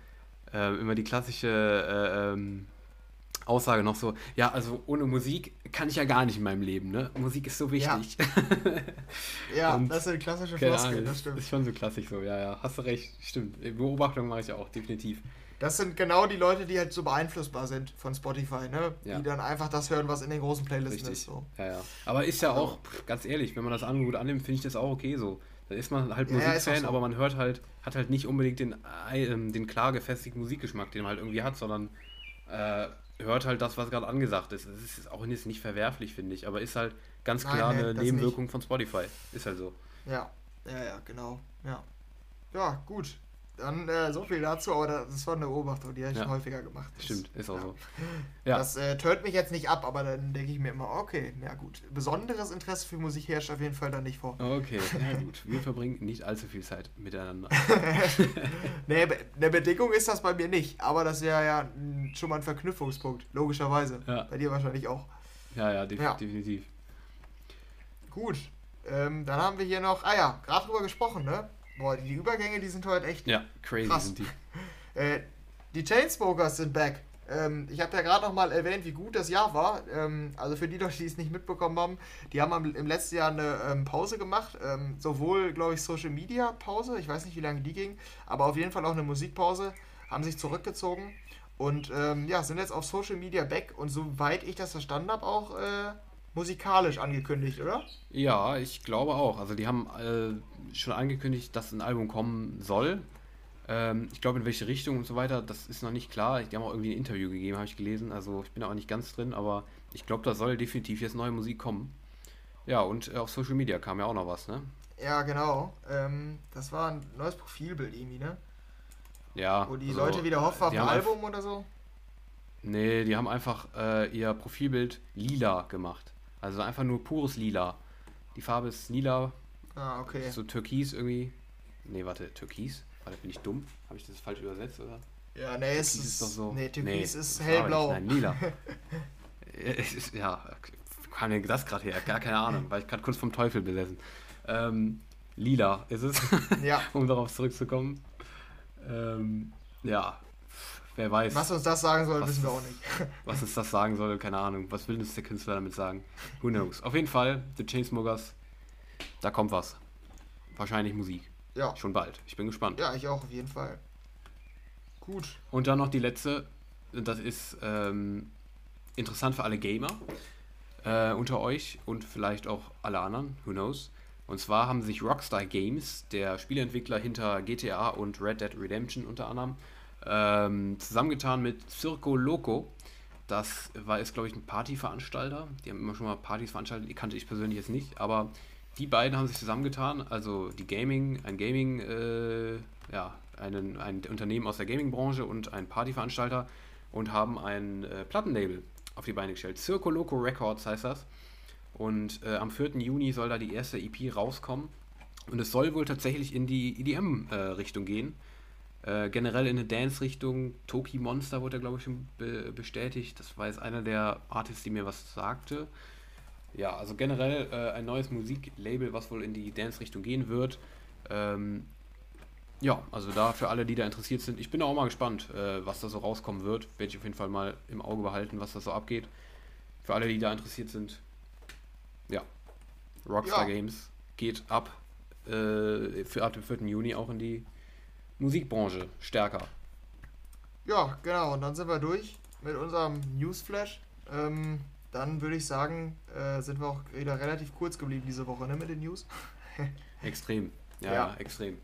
äh, immer die klassische äh, ähm, Aussage noch so, ja, also ohne Musik kann ich ja gar nicht in meinem Leben, ne? Musik ist so wichtig. Ja, Und- das ist eine klassische Floskel, das stimmt. ist schon so klassisch so, ja, ja, hast du recht, stimmt. Beobachtung mache ich auch, definitiv. Das sind genau die Leute, die halt so beeinflussbar sind von Spotify, ne? Ja. Die dann einfach das hören, was in den großen Playlisten Richtig. ist. So. Ja, ja. Aber ist ja auch, pff, ganz ehrlich, wenn man das Angebot annimmt, finde ich das auch okay so. Da ist man halt Ja, ja, Musikfan, auch so. aber man hört halt, hat halt nicht unbedingt den, ähm, den klar gefestigten Musikgeschmack, den man halt irgendwie hat, sondern äh, hört halt das, was gerade angesagt ist. Es ist auch nicht verwerflich, finde ich, aber ist halt ganz Nein, klar nee, eine Nebenwirkung von Spotify. Ist halt so. Ja, ja, ja, genau. Ja, ja gut. Dann äh, so viel dazu, aber das war eine Beobachtung, die habe ich Ja. schon häufiger gemacht. Das- Stimmt, ist auch ja. so. Ja, Das äh, tönt mich jetzt nicht ab, aber dann denke ich mir immer, okay, ja gut. Besonderes Interesse für Musik herrscht auf jeden Fall dann nicht vor. okay, ja gut. Wir verbringen nicht allzu viel Zeit miteinander. nee, eine Bedingung ist das bei mir nicht, aber das wäre ja schon mal ein Verknüpfungspunkt, logischerweise. Ja. Bei dir wahrscheinlich auch. Ja, ja, def definitiv. Gut, ähm, dann haben wir hier noch, ah ja, gerade drüber gesprochen, ne? Boah, die Übergänge, die sind heute echt Ja, crazy Krass. sind die. Äh, die Chainsmokers sind back. Ähm, ich habe ja gerade noch mal erwähnt, wie gut das Jahr war. Ähm, also für die Leute, die es nicht mitbekommen haben, die haben am, im letzten Jahr eine ähm, Pause gemacht. Sowohl, glaube ich, Social Media Pause, ich weiß nicht, wie lange die ging, aber auf jeden Fall auch eine Musikpause, haben sich zurückgezogen und ja, sind jetzt auf Social Media back und soweit ich das verstanden habe, auch äh, musikalisch angekündigt, oder? Ja, ich glaube auch. Also die haben äh, schon angekündigt, dass ein Album kommen soll. Ähm, ich glaube in welche Richtung und so weiter, das ist noch nicht klar. Die haben auch irgendwie ein Interview gegeben, habe ich gelesen. Also ich bin auch nicht ganz drin, aber ich glaube, da soll definitiv jetzt neue Musik kommen. Ja, und äh, auf Social Media kam ja auch noch was, ne? Ja, genau. Ähm, das war ein neues Profilbild irgendwie, ne? Ja. Wo die also, Leute wieder hoffen auf ein Album oder so. Nee, die haben einfach äh, ihr Profilbild lila gemacht. Also einfach nur pures Lila. Die Farbe ist lila, Ah, okay. so türkis irgendwie. Nee, warte, türkis? Warte, bin ich dumm? Habe ich das falsch übersetzt, oder? Ja, nee, es Türkis ist, ist doch so. Nee, Türkis ist war aber hellblau. Nein, lila. es ist, ja, kam denn das gerade her? Gar keine Ahnung, weil ich gerade kurz vom Teufel besessen. Ähm, lila ist es, Ja, um darauf zurückzukommen. Ähm, ja, wer weiß, was uns das sagen soll, Was wissen wir auch nicht. was uns das sagen soll, keine Ahnung. Was will uns der Künstler damit sagen? Who knows? Auf jeden Fall, The Chainsmokers, da kommt was. Wahrscheinlich Musik. Ja, Schon bald. Ich bin gespannt. ja, ich auch auf jeden Fall. Gut. Und dann noch die letzte, das ist ähm, interessant für alle Gamer äh, unter euch und vielleicht auch alle anderen, who knows. Und zwar haben sich Rockstar Games, der Spieleentwickler hinter GTA und Red Dead Redemption unter anderem, ähm, zusammengetan mit Circo Loco. Das war ist, glaube ich, ein Partyveranstalter. Die haben immer schon mal Partys veranstaltet, die kannte ich persönlich jetzt nicht, aber die beiden haben sich zusammengetan, also die Gaming, ein Gaming, äh, ja, einen, ein Unternehmen aus der Gaming-Branche und ein Partyveranstalter und haben ein äh, Plattenlabel auf die Beine gestellt. Circo Loco Records heißt das. Und äh, am 4. Juni soll da die erste EP rauskommen. Und es soll wohl tatsächlich in die EDM-Richtung gehen. Äh, generell in eine Dance-Richtung. Toki Monster wurde, glaube ich, schon be bestätigt. Das war jetzt einer der Artists, die mir was sagte. Ja, also generell äh, ein neues Musiklabel, was wohl in die Dance-Richtung gehen wird. Ähm, ja, also da für alle, die da interessiert sind. Ich bin auch mal gespannt, äh, was da so rauskommen wird. Werde ich auf jeden Fall mal im Auge behalten, was da so abgeht. Für alle, die da interessiert sind. Ja. Rockstar Ja. Games geht ab äh, für ab dem 4. Juni auch in die Musikbranche stärker. Ja, genau. Und dann sind wir durch mit unserem Newsflash. Ähm, dann würde ich sagen, äh, sind wir auch wieder relativ kurz geblieben diese Woche ne, mit den News. Extrem. Ja, Ja. extrem.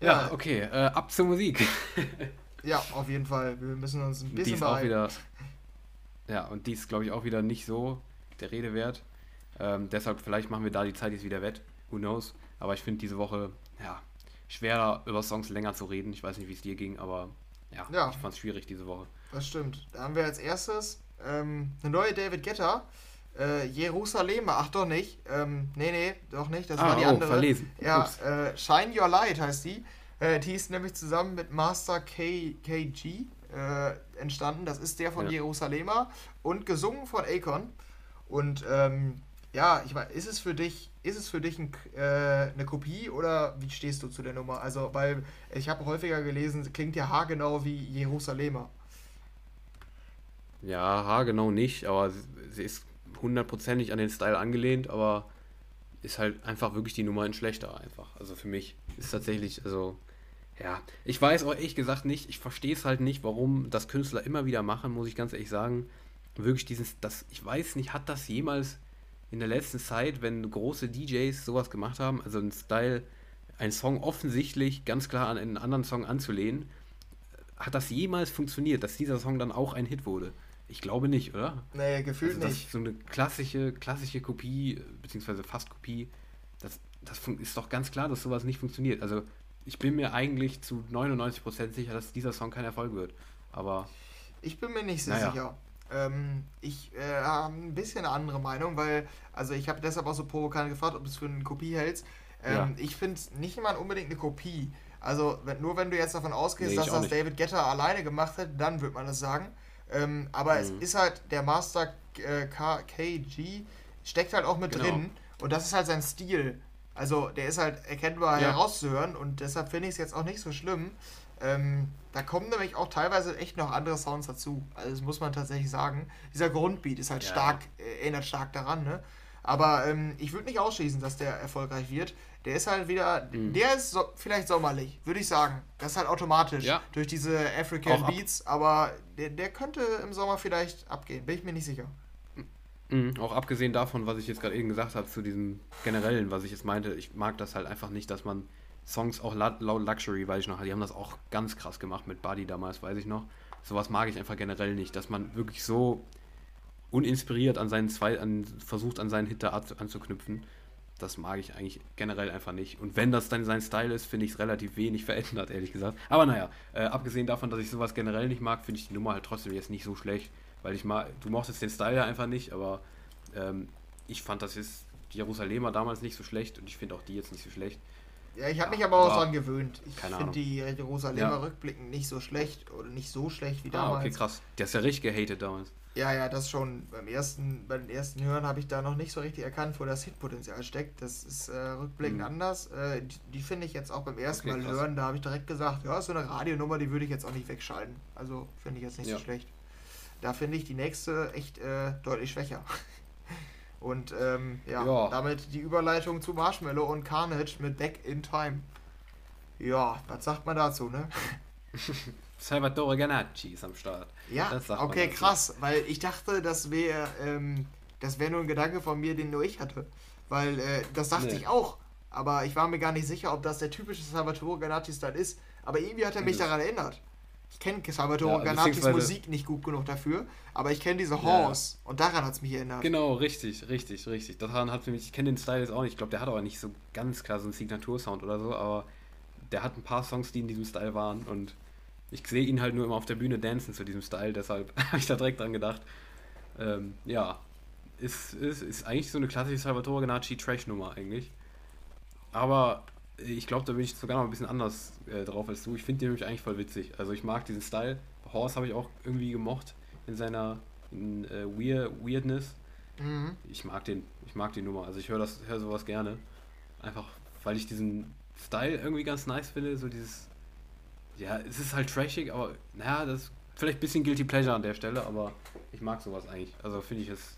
Ja. Ja, okay, äh, ab zur Musik. Ja, auf jeden Fall. Wir müssen uns ein Die bisschen ist auch wieder. Ja, und die ist, glaube ich, auch wieder nicht so der Rede wert. Ähm, deshalb, vielleicht machen wir da die Zeit jetzt wieder wett. Who knows? Aber ich finde diese Woche, ja, schwerer über Songs länger zu reden. Ich weiß nicht, wie es dir ging, aber ja, Ja. ich fand es schwierig diese Woche. Das stimmt. Da haben wir als erstes ähm, eine neue David Guetta. Äh, Jerusalemer. Ach doch nicht. Ähm, nee, nee, doch nicht. Das war die oh, andere. verlesen. Ja, äh, Shine Your Light heißt die. Äh, die ist nämlich zusammen mit Master K KG äh, entstanden. Das ist der von Ja. Jerusalemer und gesungen von Akon. Und ähm, ja, ich weiß, ist es für dich, ist es für dich ein, äh, eine Kopie oder wie stehst du zu der Nummer? Also, weil ich habe häufiger gelesen, klingt ja haargenau wie Jerusalemer. Ja, haargenau nicht, aber sie, sie ist hundertprozentig an den Style angelehnt, aber ist halt einfach wirklich die Nummer in schlechter einfach. Also für mich ist tatsächlich, also ja, ich weiß auch ehrlich gesagt nicht, ich verstehe es halt nicht, warum das Künstler immer wieder machen, muss ich ganz ehrlich sagen. Wirklich dieses, das, ich weiß nicht, hat das jemals in der letzten Zeit, wenn große DJs sowas gemacht haben, also ein Style, einen Song offensichtlich ganz klar an einen anderen Song anzulehnen, hat das jemals funktioniert, dass dieser Song dann auch ein Hit wurde? Ich glaube nicht, oder? Nee, gefühlt also nicht. So eine klassische, klassische Kopie, beziehungsweise fast Kopie, das, das ist doch ganz klar, dass sowas nicht funktioniert. Also ich bin mir eigentlich zu 99% sicher, dass dieser Song kein Erfolg wird. Aber. Ich bin mir nicht sehr naja. sicher. Ähm, ich äh, habe ein bisschen eine andere Meinung, weil, also ich habe deshalb auch so provokant gefragt, ob du es für eine Kopie hältst. Ähm, ja. Ich finde es nicht immer unbedingt eine Kopie. Also wenn, nur wenn du jetzt davon ausgehst, nee, dass das nicht. David Getter alleine gemacht hat, dann würde man das sagen. Ähm, aber mhm. es ist halt, der Master äh, KG steckt halt auch mit genau. drin und das ist halt sein Stil. Also der ist halt erkennbar ja. herauszuhören und deshalb finde ich es jetzt auch nicht so schlimm. Ähm, da kommen nämlich auch teilweise echt noch andere Sounds dazu. Also das muss man tatsächlich sagen. Dieser Grundbeat ist halt ja. stark, äh, erinnert stark daran, ne? Aber ähm, ich würde nicht ausschließen, dass der erfolgreich wird. Der ist halt wieder, mhm. der ist so, vielleicht sommerlich, würde ich sagen. Das ist halt automatisch ja. durch diese African Beats, aber der, der könnte im Sommer vielleicht abgehen, bin ich mir nicht sicher. Mhm. Auch abgesehen davon, was ich jetzt gerade eben gesagt habe, zu diesem generellen, was ich jetzt meinte, ich mag das halt einfach nicht, dass man Songs auch laut Luxury, weiß ich noch, die haben das auch ganz krass gemacht mit Buddy damals, weiß ich noch. Sowas mag ich einfach generell nicht, dass man wirklich so uninspiriert an seinen zwei, an, versucht an seinen Hit anzuknüpfen. Das mag ich eigentlich generell einfach nicht. Und wenn das dann sein Style ist, finde ich es relativ wenig verändert, ehrlich gesagt. Aber naja, äh, abgesehen davon, dass ich sowas generell nicht mag, finde ich die Nummer halt trotzdem jetzt nicht so schlecht. Weil ich mal, du mochtest den Style ja einfach nicht, aber ähm, ich fand das jetzt die Jerusalemer damals nicht so schlecht und ich finde auch die jetzt nicht so schlecht. Ja, ich habe mich aber auch daran gewöhnt. Ich finde die Jerusalemer ja. rückblickend nicht so schlecht oder nicht so schlecht wie damals. Ah, okay, krass. Der ist ja richtig gehatet damals. Ja, ja, das schon. Beim ersten, bei den ersten Hören habe ich da noch nicht so richtig erkannt, wo das Hitpotenzial steckt. Das ist äh, rückblickend mhm. anders. Äh, die, die finde ich jetzt auch beim ersten okay, Mal krass. hören, da habe ich direkt gesagt, ja, so eine Radionummer, die würde ich jetzt auch nicht wegschalten. Also finde ich jetzt nicht ja. so schlecht. Da finde ich die nächste echt äh, deutlich schwächer. Und ähm, ja, ja, damit die Überleitung zu Marshmallow und Carnage mit Back in Time. Ja, was sagt man dazu, ne? Salvatore Ganacci ist am Start. Ja, okay, krass, weil ich dachte, das wäre ähm, das wäre nur ein Gedanke von mir, den nur ich hatte. Weil äh, das dachte nee. ich auch. Aber ich war mir gar nicht sicher, ob das der typische Salvatore Ganacci-Style ist. Aber irgendwie hat er mich daran erinnert. Ich kenne Salvatore ja, Ganaccis Musik nicht gut genug dafür, aber ich kenne diese Horse ja. und daran hat es mich erinnert. Genau, richtig, richtig, richtig. Daran hat mich, ich kenne den Style jetzt auch nicht. Ich glaube, der hat aber nicht so ganz klar so einen Signatursound oder so, aber der hat ein paar Songs, die in diesem Style waren und ich sehe ihn halt nur immer auf der Bühne dancen zu diesem Style, deshalb habe ich da direkt dran gedacht. Ähm, ja, ist, ist, ist eigentlich so eine klassische Salvatore Ganacci Trash-Nummer eigentlich. Aber ich glaube, da bin ich sogar noch ein bisschen anders äh, drauf als du. Ich finde den nämlich eigentlich voll witzig. Also ich mag diesen Style. Horse habe ich auch irgendwie gemocht in seiner in, äh, Weird, Weirdness. Mhm. Ich mag den, ich mag die Nummer. Also ich höre das, höre sowas gerne. Einfach, weil ich diesen Style irgendwie ganz nice finde. So dieses, ja, es ist halt trashig, aber naja, das ist vielleicht ein bisschen Guilty Pleasure an der Stelle, aber ich mag sowas eigentlich. Also finde ich es,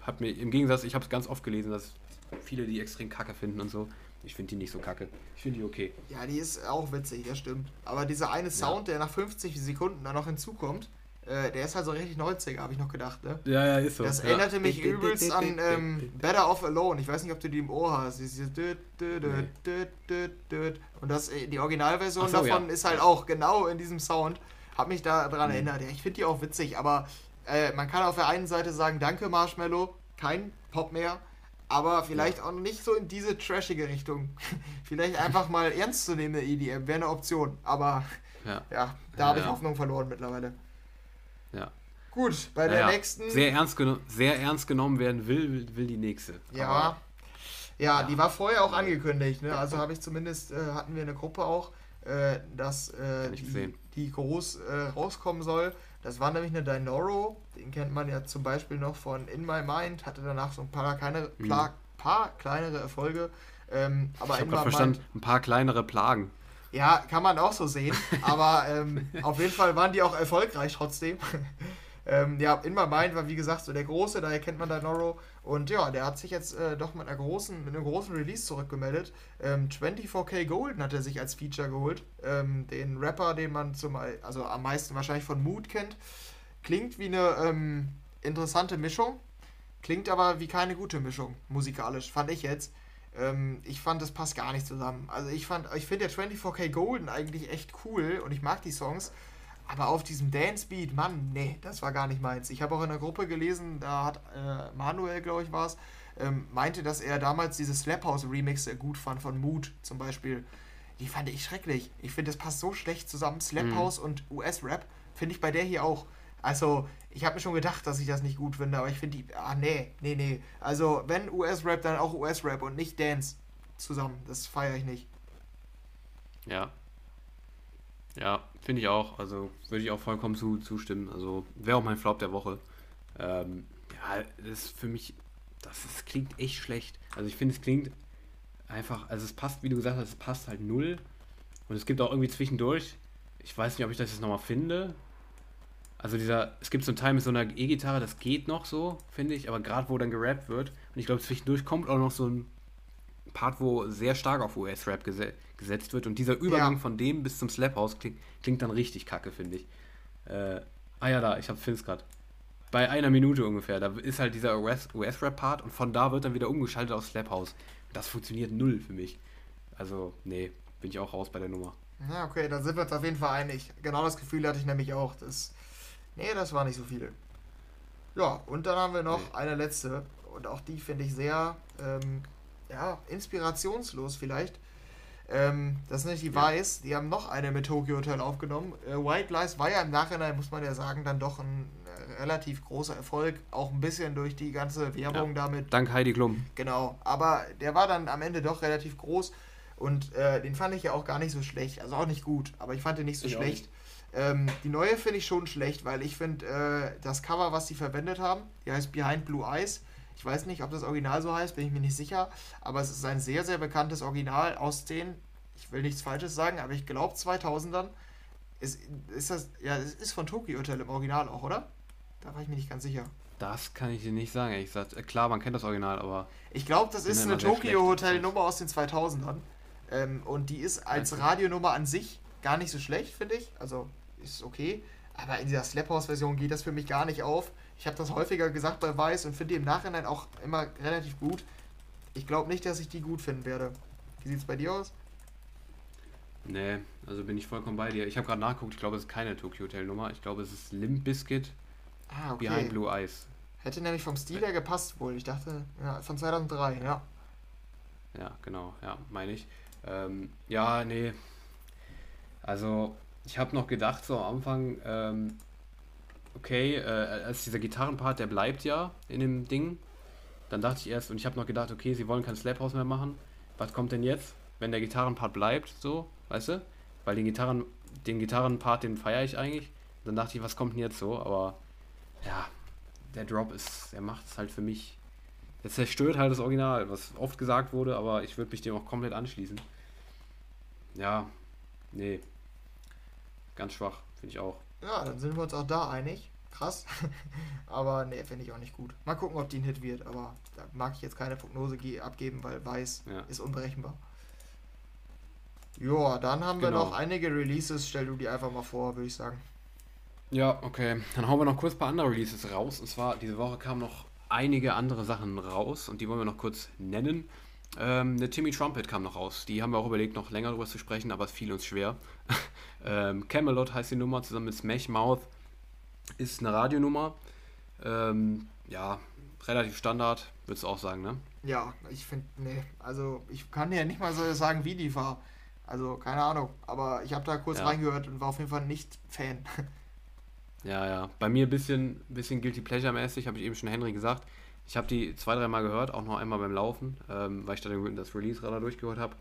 hat mir im Gegensatz, ich habe es ganz oft gelesen, dass viele die extrem kacke finden und so. Ich finde die nicht so kacke. Ich finde die okay. Ja, die ist auch witzig, das stimmt. Aber dieser eine Sound, ja. der nach 50 Sekunden da noch hinzukommt, äh, der ist halt so richtig 90er, habe ich noch gedacht, ne? Ja, ja, ist so. Das ja. erinnerte mich übelst an ähm, Better Off Alone. Ich weiß nicht, ob du die im Ohr hast. Und das, äh, die Originalversion so, davon ja. ist halt auch genau in diesem Sound. Hab mich da dran mhm. erinnert. Ja, ich finde die auch witzig, aber äh, man kann auf der einen Seite sagen, danke Marshmallow, kein Pop mehr aber vielleicht ja. auch nicht so in diese trashige Richtung. vielleicht einfach mal ernstzunehmende EDM wäre eine Option, aber ja, ja da habe ich Hoffnung verloren mittlerweile. Ja. Gut, bei der nächsten. Sehr ernst, sehr ernst genommen werden will, will, will die nächste. Ja. ja. die war vorher auch angekündigt, ne? Also habe ich zumindest, äh, hatten wir eine Gruppe auch, äh, dass äh, die, die, groß äh, rauskommen soll. Das war nämlich eine Dinoro, den kennt man ja zum Beispiel noch von In My Mind, hatte danach so ein paar, kleine, mhm. paar kleinere Erfolge. Ähm, aber ich habe verstanden, ein paar kleinere Plagen. Ja, kann man auch so sehen, aber ähm, auf jeden Fall waren die auch erfolgreich trotzdem. ähm, ja, In My Mind war wie gesagt so der große, daher kennt man Dinoro. Und ja, der hat sich jetzt äh, doch mit, einer großen, mit einem großen Release zurückgemeldet. Ähm, 24K Golden hat er sich als Feature geholt. Ähm, den Rapper, den man zum, also am meisten wahrscheinlich von Mood kennt. Klingt wie eine ähm, interessante Mischung. Klingt aber wie keine gute Mischung, musikalisch, fand ich jetzt. Ähm, ich fand, das passt gar nicht zusammen. Also ich fand, ich finde der 24K Golden eigentlich echt cool und ich mag die Songs. Aber auf diesem Dance Beat, Mann, nee, das war gar nicht meins. Ich habe auch in der Gruppe gelesen, da hat äh, Manuel, glaube ich, war es, ähm, meinte, dass er damals diese Slap House Remix sehr gut fand von Mood zum Beispiel. Die fand ich schrecklich. Ich finde, das passt so schlecht zusammen. Slap. House mhm. und US-Rap finde ich bei der hier auch. Also, ich habe mir schon gedacht, dass ich das nicht gut finde, aber ich finde die. Ah, nee, nee, nee. Also, wenn US-Rap, dann auch US-Rap und nicht Dance zusammen. Das feiere ich nicht. Ja. Ja, finde ich auch. Also, würde ich auch vollkommen zu, zustimmen. Also, wäre auch mein Flop der Woche. Ähm, ja, das ist für mich. Das, das klingt echt schlecht. Also, ich finde, es klingt einfach. Also, es passt, wie du gesagt hast, es passt halt null. Und es gibt auch irgendwie zwischendurch. Ich weiß nicht, ob ich das jetzt nochmal finde. Also dieser, es gibt so einen Teil mit so einer E-Gitarre, das geht noch so, finde ich, aber gerade wo dann gerappt wird, und ich glaube zwischendurch kommt auch noch so ein Part, wo sehr stark auf US-Rap gese gesetzt wird und dieser Übergang ja. von dem bis zum Slap House klingt, klingt dann richtig kacke, finde ich. Äh, ah ja, da, ich habe Fins gerade. Bei einer Minute ungefähr, da ist halt dieser US-Rap-Part und von da wird dann wieder umgeschaltet auf Slap House. Das funktioniert null für mich. Also, nee, bin ich auch raus bei der Nummer. Ja, okay, da sind wir uns auf jeden Fall einig. Genau das Gefühl hatte ich nämlich auch. Das Nee, das war nicht so viel. Ja, und dann haben wir noch nee. eine letzte. Und auch die finde ich sehr, ähm, ja, inspirationslos vielleicht. Ähm, das sind nicht die. Weiß. Die haben noch eine mit Tokyo Hotel aufgenommen. Äh, White Lies war ja im Nachhinein, muss man ja sagen, dann doch ein äh, relativ großer Erfolg. Auch ein bisschen durch die ganze Werbung ja. damit. Dank Heidi Klum. Genau. Aber der war dann am Ende doch relativ groß. Und äh, den fand ich ja auch gar nicht so schlecht. Also auch nicht gut, aber ich fand den nicht so ich schlecht. Ähm, die neue finde ich schon schlecht, weil ich finde, äh, das Cover, was sie verwendet haben, die heißt Behind Blue Eyes. Ich weiß nicht, ob das Original so heißt, bin ich mir nicht sicher, aber es ist ein sehr, sehr bekanntes Original aus den, ich will nichts Falsches sagen, aber ich glaube 2000ern. Ist, ist das, ja, es ist von Tokyo Hotel im Original auch, oder? Da war ich mir nicht ganz sicher. Das kann ich dir nicht sagen, ehrlich gesagt. Äh, klar, man kennt das Original, aber. Ich glaube, das ist eine Tokyo Hotel Nummer aus den 2000ern. Ähm, und die ist als Radionummer an sich gar nicht so schlecht, finde ich. Also ist okay. Aber in dieser Slap-House-Version geht das für mich gar nicht auf. Ich habe das häufiger gesagt bei Weiß und finde die im Nachhinein auch immer relativ gut. Ich glaube nicht, dass ich die gut finden werde. Wie sieht es bei dir aus? Nee, also bin ich vollkommen bei dir. Ich habe gerade nachgeguckt, ich glaube, es ist keine Tokyo Hotel Nummer. Ich glaube, es ist Limp Biscuit ah, okay. Behind Blue Eyes. Hätte nämlich vom Stil her gepasst wohl. Ich dachte, ja, von 2003, ja. Ja, genau, ja, meine ich. Ähm, ja, nee. Also, ich habe noch gedacht, so am Anfang, ähm, okay, äh, als dieser Gitarrenpart, der bleibt ja in dem Ding. Dann dachte ich erst, und ich habe noch gedacht, okay, sie wollen kein Slap House mehr machen. Was kommt denn jetzt, wenn der Gitarrenpart bleibt, so, weißt du? Weil den Gitarren, den Gitarrenpart, den feiere ich eigentlich. Dann dachte ich, was kommt denn jetzt so? Aber ja, der Drop ist, er macht es halt für mich. Er zerstört halt das Original, was oft gesagt wurde, aber ich würde mich dem auch komplett anschließen. Ja, nee, Ganz schwach, finde ich auch. Ja, dann sind wir uns auch da einig. Krass. aber nee, finde ich auch nicht gut. Mal gucken, ob die ein Hit wird. Aber da mag ich jetzt keine Prognose abgeben, weil Weiß ja. ist unberechenbar. Ja, dann haben genau. wir noch einige Releases. Stell du die einfach mal vor, würde ich sagen. Ja, okay. Dann hauen wir noch kurz ein paar andere Releases raus. Und zwar, diese Woche kamen noch einige andere Sachen raus und die wollen wir noch kurz nennen. Ähm, eine Timmy Trumpet kam noch raus. Die haben wir auch überlegt, noch länger darüber zu sprechen, aber es fiel uns schwer. ähm, Camelot heißt die Nummer, zusammen mit Smash Mouth. Ist eine Radionummer. Ähm, ja, relativ Standard, würdest du auch sagen, ne? Ja, ich finde, nee, also ich kann ja nicht mal so sagen, wie die war. Also, keine Ahnung, aber ich habe da kurz ja. reingehört und war auf jeden Fall nicht Fan. Ja, ja. Bei mir ein bisschen, bisschen Guilty Pleasure-mäßig, habe ich eben schon Henry gesagt. Ich habe die zwei, dreimal gehört, auch noch einmal beim Laufen, ähm, weil ich da das Release-Radar durchgehört habe.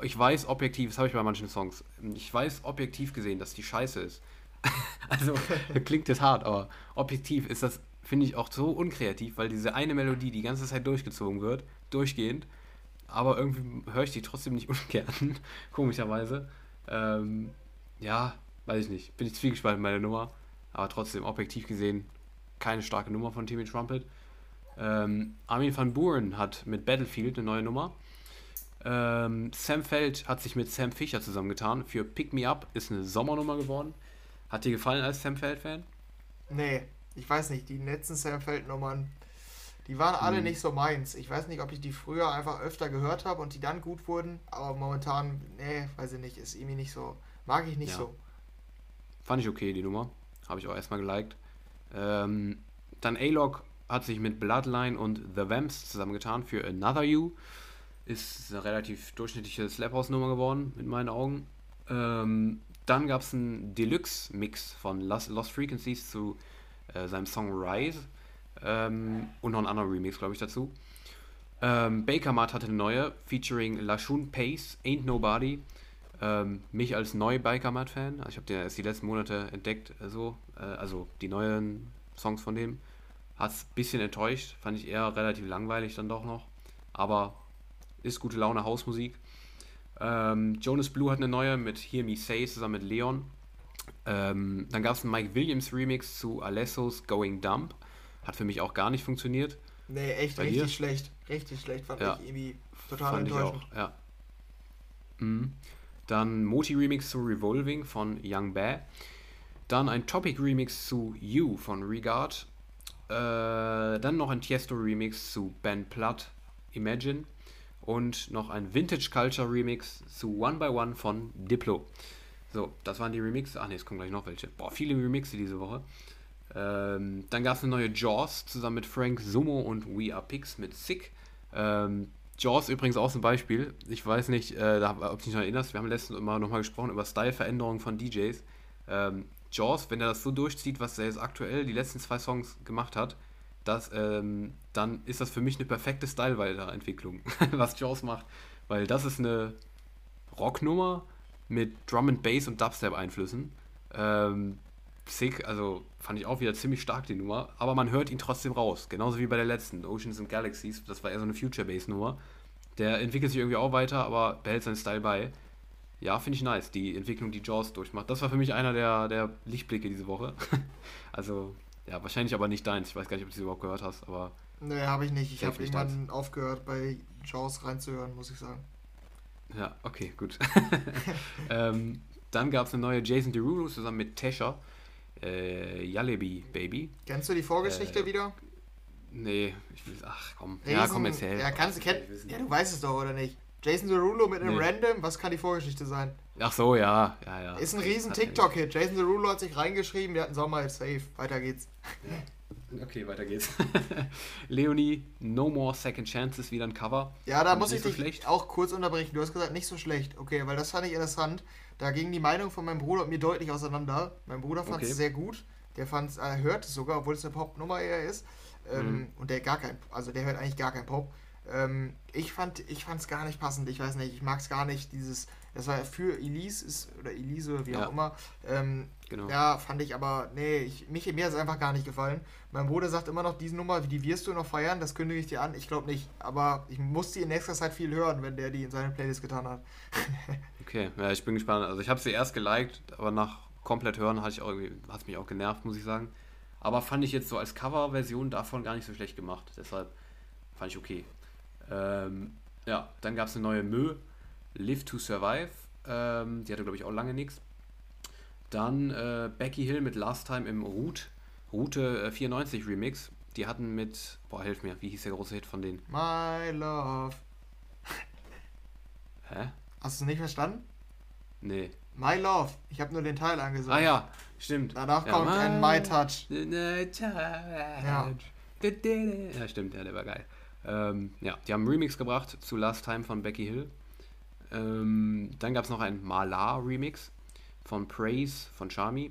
Ich weiß objektiv, das habe ich bei manchen Songs, ich weiß objektiv gesehen, dass die scheiße ist. also klingt das hart, aber objektiv ist das, finde ich, auch so unkreativ, weil diese eine Melodie die ganze Zeit durchgezogen wird, durchgehend, aber irgendwie höre ich die trotzdem nicht ungern, komischerweise. Ähm, ja, weiß ich nicht, bin ich zwiegespalten bei der Nummer, aber trotzdem objektiv gesehen keine starke Nummer von Timmy Trumpet. Ähm, Armin van Buren hat mit Battlefield eine neue Nummer. Ähm, Sam Feld hat sich mit Sam Fischer zusammengetan. Für Pick Me Up ist eine Sommernummer geworden. Hat dir gefallen als Sam Feld-Fan? Nee, ich weiß nicht. Die letzten Sam Feld-Nummern Die waren alle mhm. nicht so meins. Ich weiß nicht, ob ich die früher einfach öfter gehört habe und die dann gut wurden, aber momentan, nee, weiß ich nicht, ist irgendwie nicht so. Mag ich nicht ja. so. Fand ich okay, die Nummer. Habe ich auch erstmal geliked. Ähm, dann A-Log hat sich mit Bloodline und The Vamps zusammengetan für Another You. Ist eine relativ durchschnittliche Slap House Nummer geworden, mit meinen Augen. Ähm, dann gab es einen Deluxe-Mix von Lost, Lost Frequencies zu äh, seinem Song Rise. Ähm, und noch einen anderen Remix, glaube ich, dazu. Ähm, Baker Mart hatte eine neue, featuring Lashun Pace, Ain't Nobody. Ähm, mich als neu Biker Mart Fan, also ich habe den erst die letzten Monate entdeckt, äh, so, äh, also die neuen Songs von dem. Hat es ein bisschen enttäuscht, fand ich eher relativ langweilig dann doch noch. Aber ist gute Laune Hausmusik. Ähm, Jonas Blue hat eine neue mit Hear Me Say zusammen mit Leon. Ähm, dann gab es einen Mike Williams Remix zu Alessos Going Dump. Hat für mich auch gar nicht funktioniert. Nee, echt Bei richtig dir? schlecht. Richtig schlecht, fand ja. ich irgendwie total fand enttäuschend. Ich auch, ja. Mhm. Dann Moti Remix zu Revolving von Young Bear. Dann ein Topic Remix zu You von Regard. Äh, dann noch ein Tiesto Remix zu Ben Platt Imagine und noch ein Vintage Culture Remix zu One by One von Diplo. So, das waren die Remixe. Ach ne, es kommen gleich noch welche. Boah, viele Remixe diese Woche. Ähm, dann gab es eine neue Jaws zusammen mit Frank Sumo und We Are Pigs mit Sick. Ähm, Jaws übrigens auch so ein Beispiel. Ich weiß nicht, äh, ob du dich noch erinnerst, wir haben letztens immer nochmal gesprochen über Style-Veränderungen von DJs. Ähm, Jaws, wenn er das so durchzieht, was er jetzt aktuell die letzten zwei Songs gemacht hat, das, ähm, dann ist das für mich eine perfekte Style-Weiterentwicklung, was Jaws macht. Weil das ist eine Rocknummer mit Drum and Bass und Dubstep-Einflüssen. Ähm, sick, also fand ich auch wieder ziemlich stark die Nummer, aber man hört ihn trotzdem raus. Genauso wie bei der letzten, Oceans and Galaxies, das war eher so eine Future-Bass-Nummer. Der entwickelt sich irgendwie auch weiter, aber behält seinen Style bei. Ja, finde ich nice, die Entwicklung, die Jaws durchmacht. Das war für mich einer der, der Lichtblicke diese Woche. also ja, wahrscheinlich aber nicht deins. Ich weiß gar nicht, ob du sie überhaupt gehört hast, aber. Nee, habe ich nicht. Ich habe irgendwann deins. aufgehört, bei Jaws reinzuhören, muss ich sagen. Ja, okay, gut. ähm, dann gab es eine neue Jason Derulo zusammen mit Tesha. Äh, Yalebi Baby. Kennst du die Vorgeschichte äh, wieder? Nee, ich will. Ach komm. Riesen, ja, komm, erzähl. Ja, kannst, kenn, ja, du weißt es doch, oder nicht? Jason Derulo mit einem nee. Random, was kann die Vorgeschichte sein? Ach so, ja, ja, ja. Ist ein riesen TikTok-Hit. Jason Derulo hat sich reingeschrieben, wir hatten Sommer jetzt safe. Weiter geht's. Okay, weiter geht's. Leonie, No More Second Chances, wieder ein Cover. Ja, da muss ich so dich schlecht. auch kurz unterbrechen. Du hast gesagt, nicht so schlecht. Okay, weil das fand ich interessant. Da ging die Meinung von meinem Bruder und mir deutlich auseinander. Mein Bruder fand es okay. sehr gut. Der fand er hört es sogar, obwohl es eine Pop-Nummer eher ist. Ähm, mhm. Und der gar kein, also der hört eigentlich gar kein Pop. Ähm, ich fand ich es gar nicht passend. Ich weiß nicht, ich mag es gar nicht, dieses das war für Elise ist, oder Elise, wie auch immer. Ähm, genau. Ja, fand ich aber, nee, ich, mich, mir hat es einfach gar nicht gefallen. Mein Bruder sagt immer noch, diese Nummer, die wirst du noch feiern, das kündige ich dir an. Ich glaube nicht, aber ich muss die in nächster Zeit viel hören, wenn der die in seine Playlist getan hat. okay, ja, ich bin gespannt. Also ich habe sie erst geliked, aber nach komplett hören hat es mich auch genervt, muss ich sagen. Aber fand ich jetzt so als Coverversion davon gar nicht so schlecht gemacht. Deshalb fand ich okay. Ähm, ja, dann gab es eine neue Mö Live to Survive. Ähm, die hatte, glaube ich, auch lange nichts. Dann äh, Becky Hill mit Last Time im Route, Route äh, 94 Remix. Die hatten mit, boah, hilf mir, wie hieß der große Hit von denen? My Love. Hä? Hast du es nicht verstanden? Nee. My Love. Ich habe nur den Teil angesagt. Ah ja, stimmt. Danach ja, kommt my, ein My Touch. Ja. ja, stimmt, ja, der war geil. Ähm, ja, die haben einen Remix gebracht zu Last Time von Becky Hill. Ähm, dann gab es noch einen Malar-Remix von Praise von Charmy.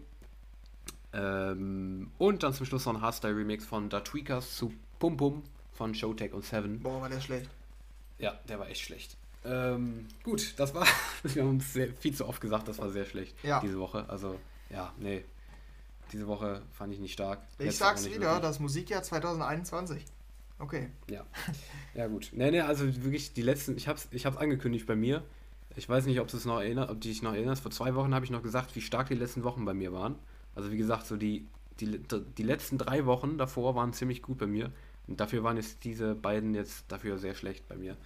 Ähm, und dann zum Schluss noch ein Hardstyle-Remix von Da Tweakers zu Pum Pum von Showtech und Seven. Boah, war der schlecht. Ja, der war echt schlecht. Ähm, gut, das war, wir haben es viel zu oft gesagt, das war sehr schlecht ja. diese Woche. Also, ja, nee. Diese Woche fand ich nicht stark. Ich Jetzt sag's wieder, wirklich. das Musikjahr 2021. Okay. Ja. Ja, gut. Nee, nee, also wirklich die letzten, ich hab's, ich hab's angekündigt bei mir. Ich weiß nicht, ob du es noch erinnerst, ob du dich noch erinnerst. Vor zwei Wochen habe ich noch gesagt, wie stark die letzten Wochen bei mir waren. Also wie gesagt, so die, die, die letzten drei Wochen davor waren ziemlich gut bei mir. Und dafür waren jetzt diese beiden jetzt dafür sehr schlecht bei mir.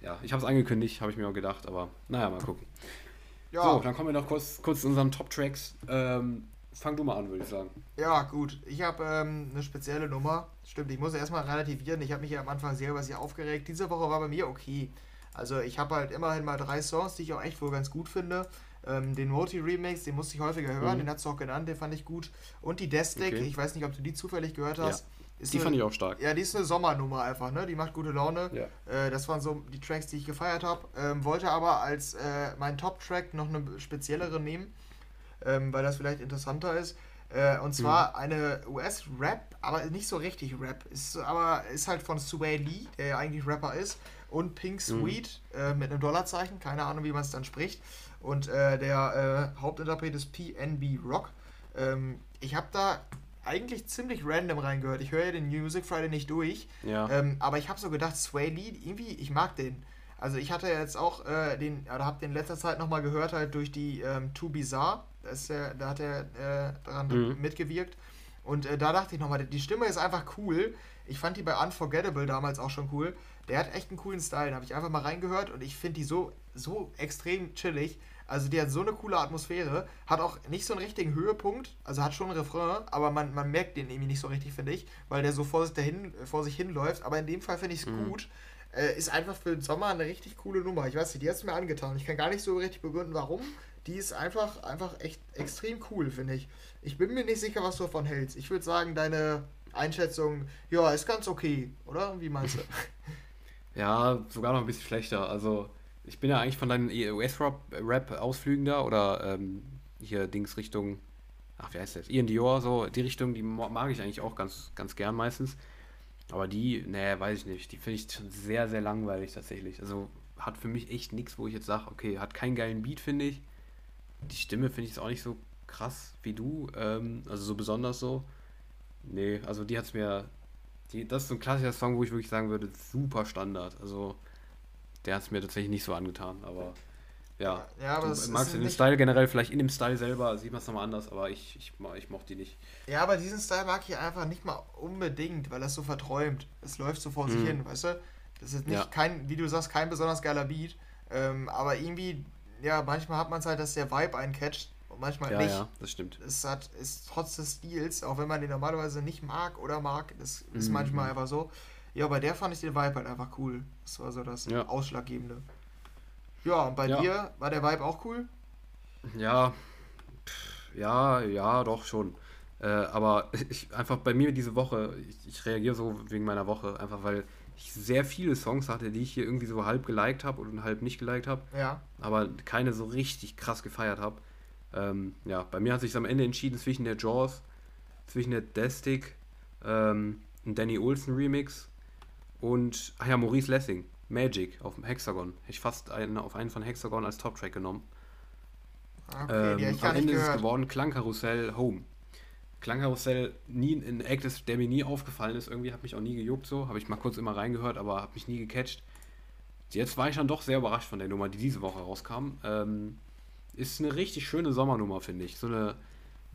Ja, ich habe es angekündigt, habe ich mir auch gedacht, aber naja, mal gucken. Ja. So, dann kommen wir noch kurz, kurz zu unseren Top-Tracks. Ähm, fang du mal an, würde ich sagen. Ja, gut. Ich habe ähm, eine spezielle Nummer. Stimmt, ich muss erstmal relativieren. Ich habe mich ja am Anfang sehr über sie aufgeregt. Diese Woche war bei mir okay. Also ich habe halt immerhin mal drei Songs, die ich auch echt wohl ganz gut finde. Ähm, den Multi-Remix, den musste ich häufiger hören, mhm. den hast du auch genannt, den fand ich gut. Und die Destic, okay. ich weiß nicht, ob du die zufällig gehört hast. Ja. die eine, fand ich auch stark. Ja, die ist eine Sommernummer einfach, ne? Die macht gute Laune. Ja. Äh, das waren so die Tracks, die ich gefeiert habe. Ähm, wollte aber als äh, meinen Top-Track noch eine speziellere nehmen, ähm, weil das vielleicht interessanter ist. Äh, und zwar mhm. eine US-Rap, aber nicht so richtig Rap. Ist, aber ist halt von Sway Lee, der ja eigentlich Rapper ist, und Pink mhm. Sweet mhm. mit einem Dollarzeichen, keine Ahnung, wie man es dann spricht. Und äh, der äh, Hauptinterpret ist PNB Rock. Ähm, ich habe da eigentlich ziemlich random reingehört. Ich höre ja den New Music Friday nicht durch. Ja. Ähm, aber ich habe so gedacht, Sway Lee, irgendwie, ich mag den. Also ich hatte jetzt auch äh, den, oder habe den in letzter Zeit nochmal gehört, halt durch die ähm, Too Bizarre. Das der, da hat er äh, daran mhm. mitgewirkt. Und äh, da dachte ich nochmal, die Stimme ist einfach cool. Ich fand die bei Unforgettable damals auch schon cool. Der hat echt einen coolen Style. Da habe ich einfach mal reingehört und ich finde die so, so extrem chillig. Also die hat so eine coole Atmosphäre, hat auch nicht so einen richtigen Höhepunkt, also hat schon einen Refrain, aber man, man merkt den irgendwie nicht so richtig, finde ich, weil der so vor sich, dahin, vor sich hinläuft. Aber in dem Fall finde ich es mhm. gut. Äh, ist einfach für den Sommer eine richtig coole Nummer. Ich weiß nicht, die hat es mir angetan. Ich kann gar nicht so richtig begründen, warum. Die ist einfach, einfach echt extrem cool, finde ich. Ich bin mir nicht sicher, was du davon hältst. Ich würde sagen, deine Einschätzung, ja, ist ganz okay, oder? Wie meinst du? Ja, sogar noch ein bisschen schlechter. Also, ich bin ja eigentlich von deinen US-Rap-Ausflügen da oder ähm, hier Dings Richtung, ach, wie heißt das? Ian Dior, so die Richtung, die mag ich eigentlich auch ganz, ganz gern meistens. Aber die, nee, weiß ich nicht. Die finde ich sehr, sehr langweilig tatsächlich. Also hat für mich echt nichts, wo ich jetzt sage, okay, hat keinen geilen Beat, finde ich. Die Stimme finde ich auch nicht so krass wie du. Ähm, also so besonders so. Nee, also die hat es mir die, das ist so ein klassischer Song, wo ich wirklich sagen würde, super Standard. Also, der hat es mir tatsächlich nicht so angetan, aber ja. ja aber du magst den Style generell, vielleicht in dem Style selber sieht man es nochmal anders, aber ich, ich, ich mochte die nicht. Ja, aber diesen Style mag ich einfach nicht mal unbedingt, weil das so verträumt. Es läuft so vor mhm. sich hin, weißt du? Das ist nicht ja. kein, wie du sagst, kein besonders geiler Beat, ähm, aber irgendwie, ja, manchmal hat man es halt, dass der Vibe eincatcht und manchmal ja, nicht. Ja, das stimmt. Es hat, ist trotz des Stils, auch wenn man den normalerweise nicht mag oder mag, das ist mhm. manchmal einfach so. Ja, bei der fand ich den Vibe halt einfach cool. Das war so das ja. Ausschlaggebende. Ja, und bei ja. dir war der Vibe auch cool? Ja, ja, ja, doch schon. Äh, aber ich, einfach bei mir diese Woche, ich, ich reagiere so wegen meiner Woche, einfach weil ich sehr viele Songs hatte, die ich hier irgendwie so halb geliked habe und halb nicht geliked habe. Ja. Aber keine so richtig krass gefeiert habe. Ähm, ja, bei mir hat sich am Ende entschieden zwischen der Jaws, zwischen der Destic, ähm, ein Danny Olsen Remix und, ach ja, Maurice Lessing, Magic auf dem Hexagon. Hätte ich fast einen, auf einen von Hexagon als Top-Track genommen. Okay, ähm, am Ende ist es geworden Klangkarussell Home. Klangkarussell, nie ein Act, der mir nie aufgefallen ist. Irgendwie hat mich auch nie gejuckt so. Habe ich mal kurz immer reingehört, aber habe mich nie gecatcht. Jetzt war ich dann doch sehr überrascht von der Nummer, die diese Woche rauskam. Ähm, ist eine richtig schöne Sommernummer, finde ich. So eine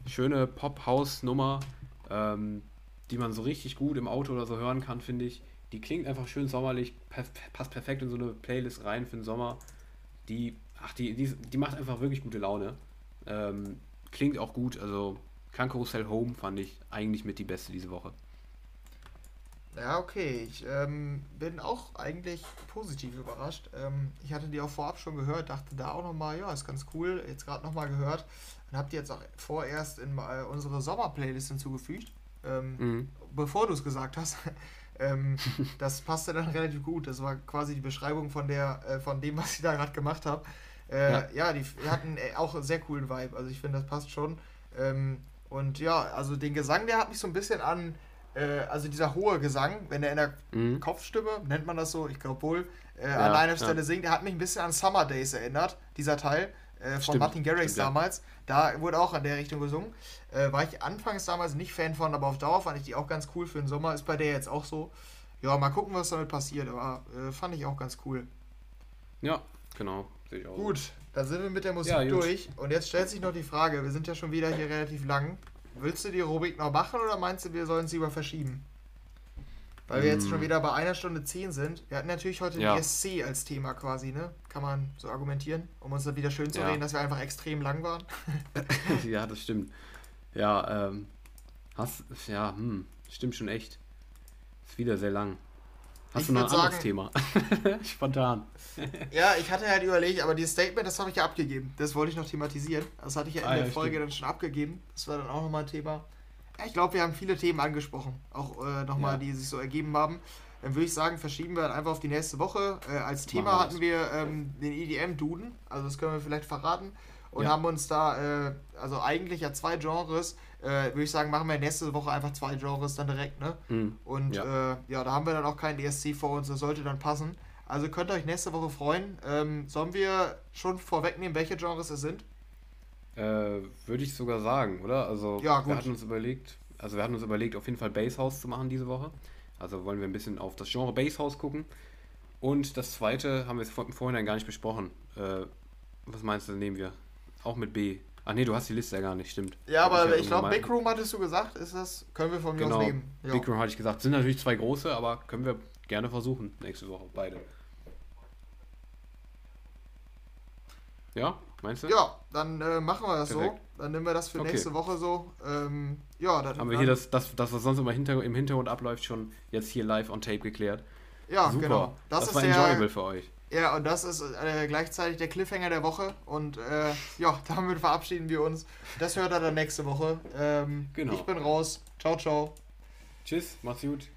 schöne Pop-House-Nummer, ähm, die man so richtig gut im Auto oder so hören kann, finde ich. Die klingt einfach schön sommerlich, perf passt perfekt in so eine Playlist rein für den Sommer. Die, ach, die, die, die macht einfach wirklich gute Laune. Ähm, klingt auch gut, also Klangkarussell Home fand ich eigentlich mit die beste diese Woche. Ja, okay. Ich ähm, bin auch eigentlich positiv überrascht. Ähm, ich hatte die auch vorab schon gehört, dachte da auch nochmal, ja, ist ganz cool. Jetzt gerade nochmal gehört und habe die jetzt auch vorerst in äh, unsere Sommerplaylist hinzugefügt, ähm, mhm. bevor du es gesagt hast. Ähm, das passte dann relativ gut. Das war quasi die Beschreibung von, der, äh, von dem, was ich da gerade gemacht habe. Äh, ja. ja. die hatten äh, auch einen sehr coolen Vibe. Also ich finde, das passt schon. Ähm, und ja, also den Gesang, der hat mich so ein bisschen an äh, also dieser hohe Gesang, wenn er in der mhm. Kopfstimme, nennt man das so, ich glaube wohl, äh, ja, an einer Stelle ja. singt, der hat mich ein bisschen an Summer Days erinnert, dieser Teil. Äh, von stimmt, Martin Garrix stimmt, damals. Ja. Da wurde auch an der Richtung gesungen. Äh, war ich anfangs damals nicht Fan von, aber auf Dauer fand ich die auch ganz cool für den Sommer. Ist bei der jetzt auch so. Ja, mal gucken, was damit passiert. Aber äh, fand ich auch ganz cool. Ja, genau. Gut, dann sind wir mit der Musik ja, durch. Und jetzt stellt sich noch die Frage: Wir sind ja schon wieder hier relativ lang. Willst du die Rubrik noch machen oder meinst du, wir sollen sie über verschieben? Weil wir jetzt schon hm. wieder bei einer Stunde zehn sind. Wir hatten natürlich heute ja. ESC als Thema quasi, ne? Kann man so argumentieren, um uns dann wieder schön zu ja. reden, dass wir einfach extrem lang waren. ja, das stimmt. Ja, ähm, hast, ja, hm, stimmt schon echt. Ist wieder sehr lang. Hast Ich du noch ein würd anderes sagen- Thema? Spontan. Ja, ich hatte halt überlegt, aber dieses Statement, das habe ich ja abgegeben. Das wollte ich noch thematisieren. Das hatte ich ja in Ah, der ja, Folge stimmt. dann schon abgegeben. Das war dann auch nochmal ein Thema. Ja, ich glaube, wir haben viele Themen angesprochen. Auch äh, nochmal, Ja. die sich so ergeben haben. Dann würde ich sagen, verschieben wir dann einfach auf die nächste Woche. Äh, als Thema wir hatten wir ähm, den EDM-Duden. Also das können wir vielleicht verraten. Und Ja. haben uns da, äh, also eigentlich ja zwei Genres. Äh, würde ich sagen, machen wir nächste Woche einfach zwei Genres dann direkt, ne? Hm. Und ja. Äh, ja, da haben wir dann auch keinen ESC vor uns, das sollte dann passen. Also könnt ihr euch nächste Woche freuen. Ähm, sollen wir schon vorwegnehmen, welche Genres es sind? Äh, würde ich sogar sagen, oder? Also, Ja, gut. wir hatten uns überlegt, also wir hatten uns überlegt, auf jeden Fall Basshouse zu machen diese Woche. Also wollen wir ein bisschen auf das Genre Basshouse gucken. Und das zweite haben wir jetzt vor- im Vorhinein gar nicht besprochen. Äh, was meinst du, nehmen wir? Auch mit B. Ach nee, du hast die Liste ja gar nicht, stimmt. Ja, Hab aber ja ich glaube, Big Room hattest du gesagt, ist das? Können wir von mir Genau, aus nehmen. Ja. Big Room hatte ich gesagt. Sind natürlich zwei große, aber können wir gerne versuchen nächste Woche, beide. Ja, meinst du? ja, dann äh, machen wir das Perfekt. so. Dann nehmen wir das für Okay. nächste Woche so. Ähm, ja, dann Haben wir hier das, das, das was sonst immer hinter, im Hintergrund abläuft, schon jetzt hier live on tape geklärt. Ja, Super. genau. Das, Das, ist war enjoyable für euch. Ja, und das ist äh, gleichzeitig der Cliffhanger der Woche. Und äh, ja, damit verabschieden wir uns. Das hört ihr dann nächste Woche. Ähm, Genau. Ich bin raus. Ciao, ciao. Tschüss, macht's gut.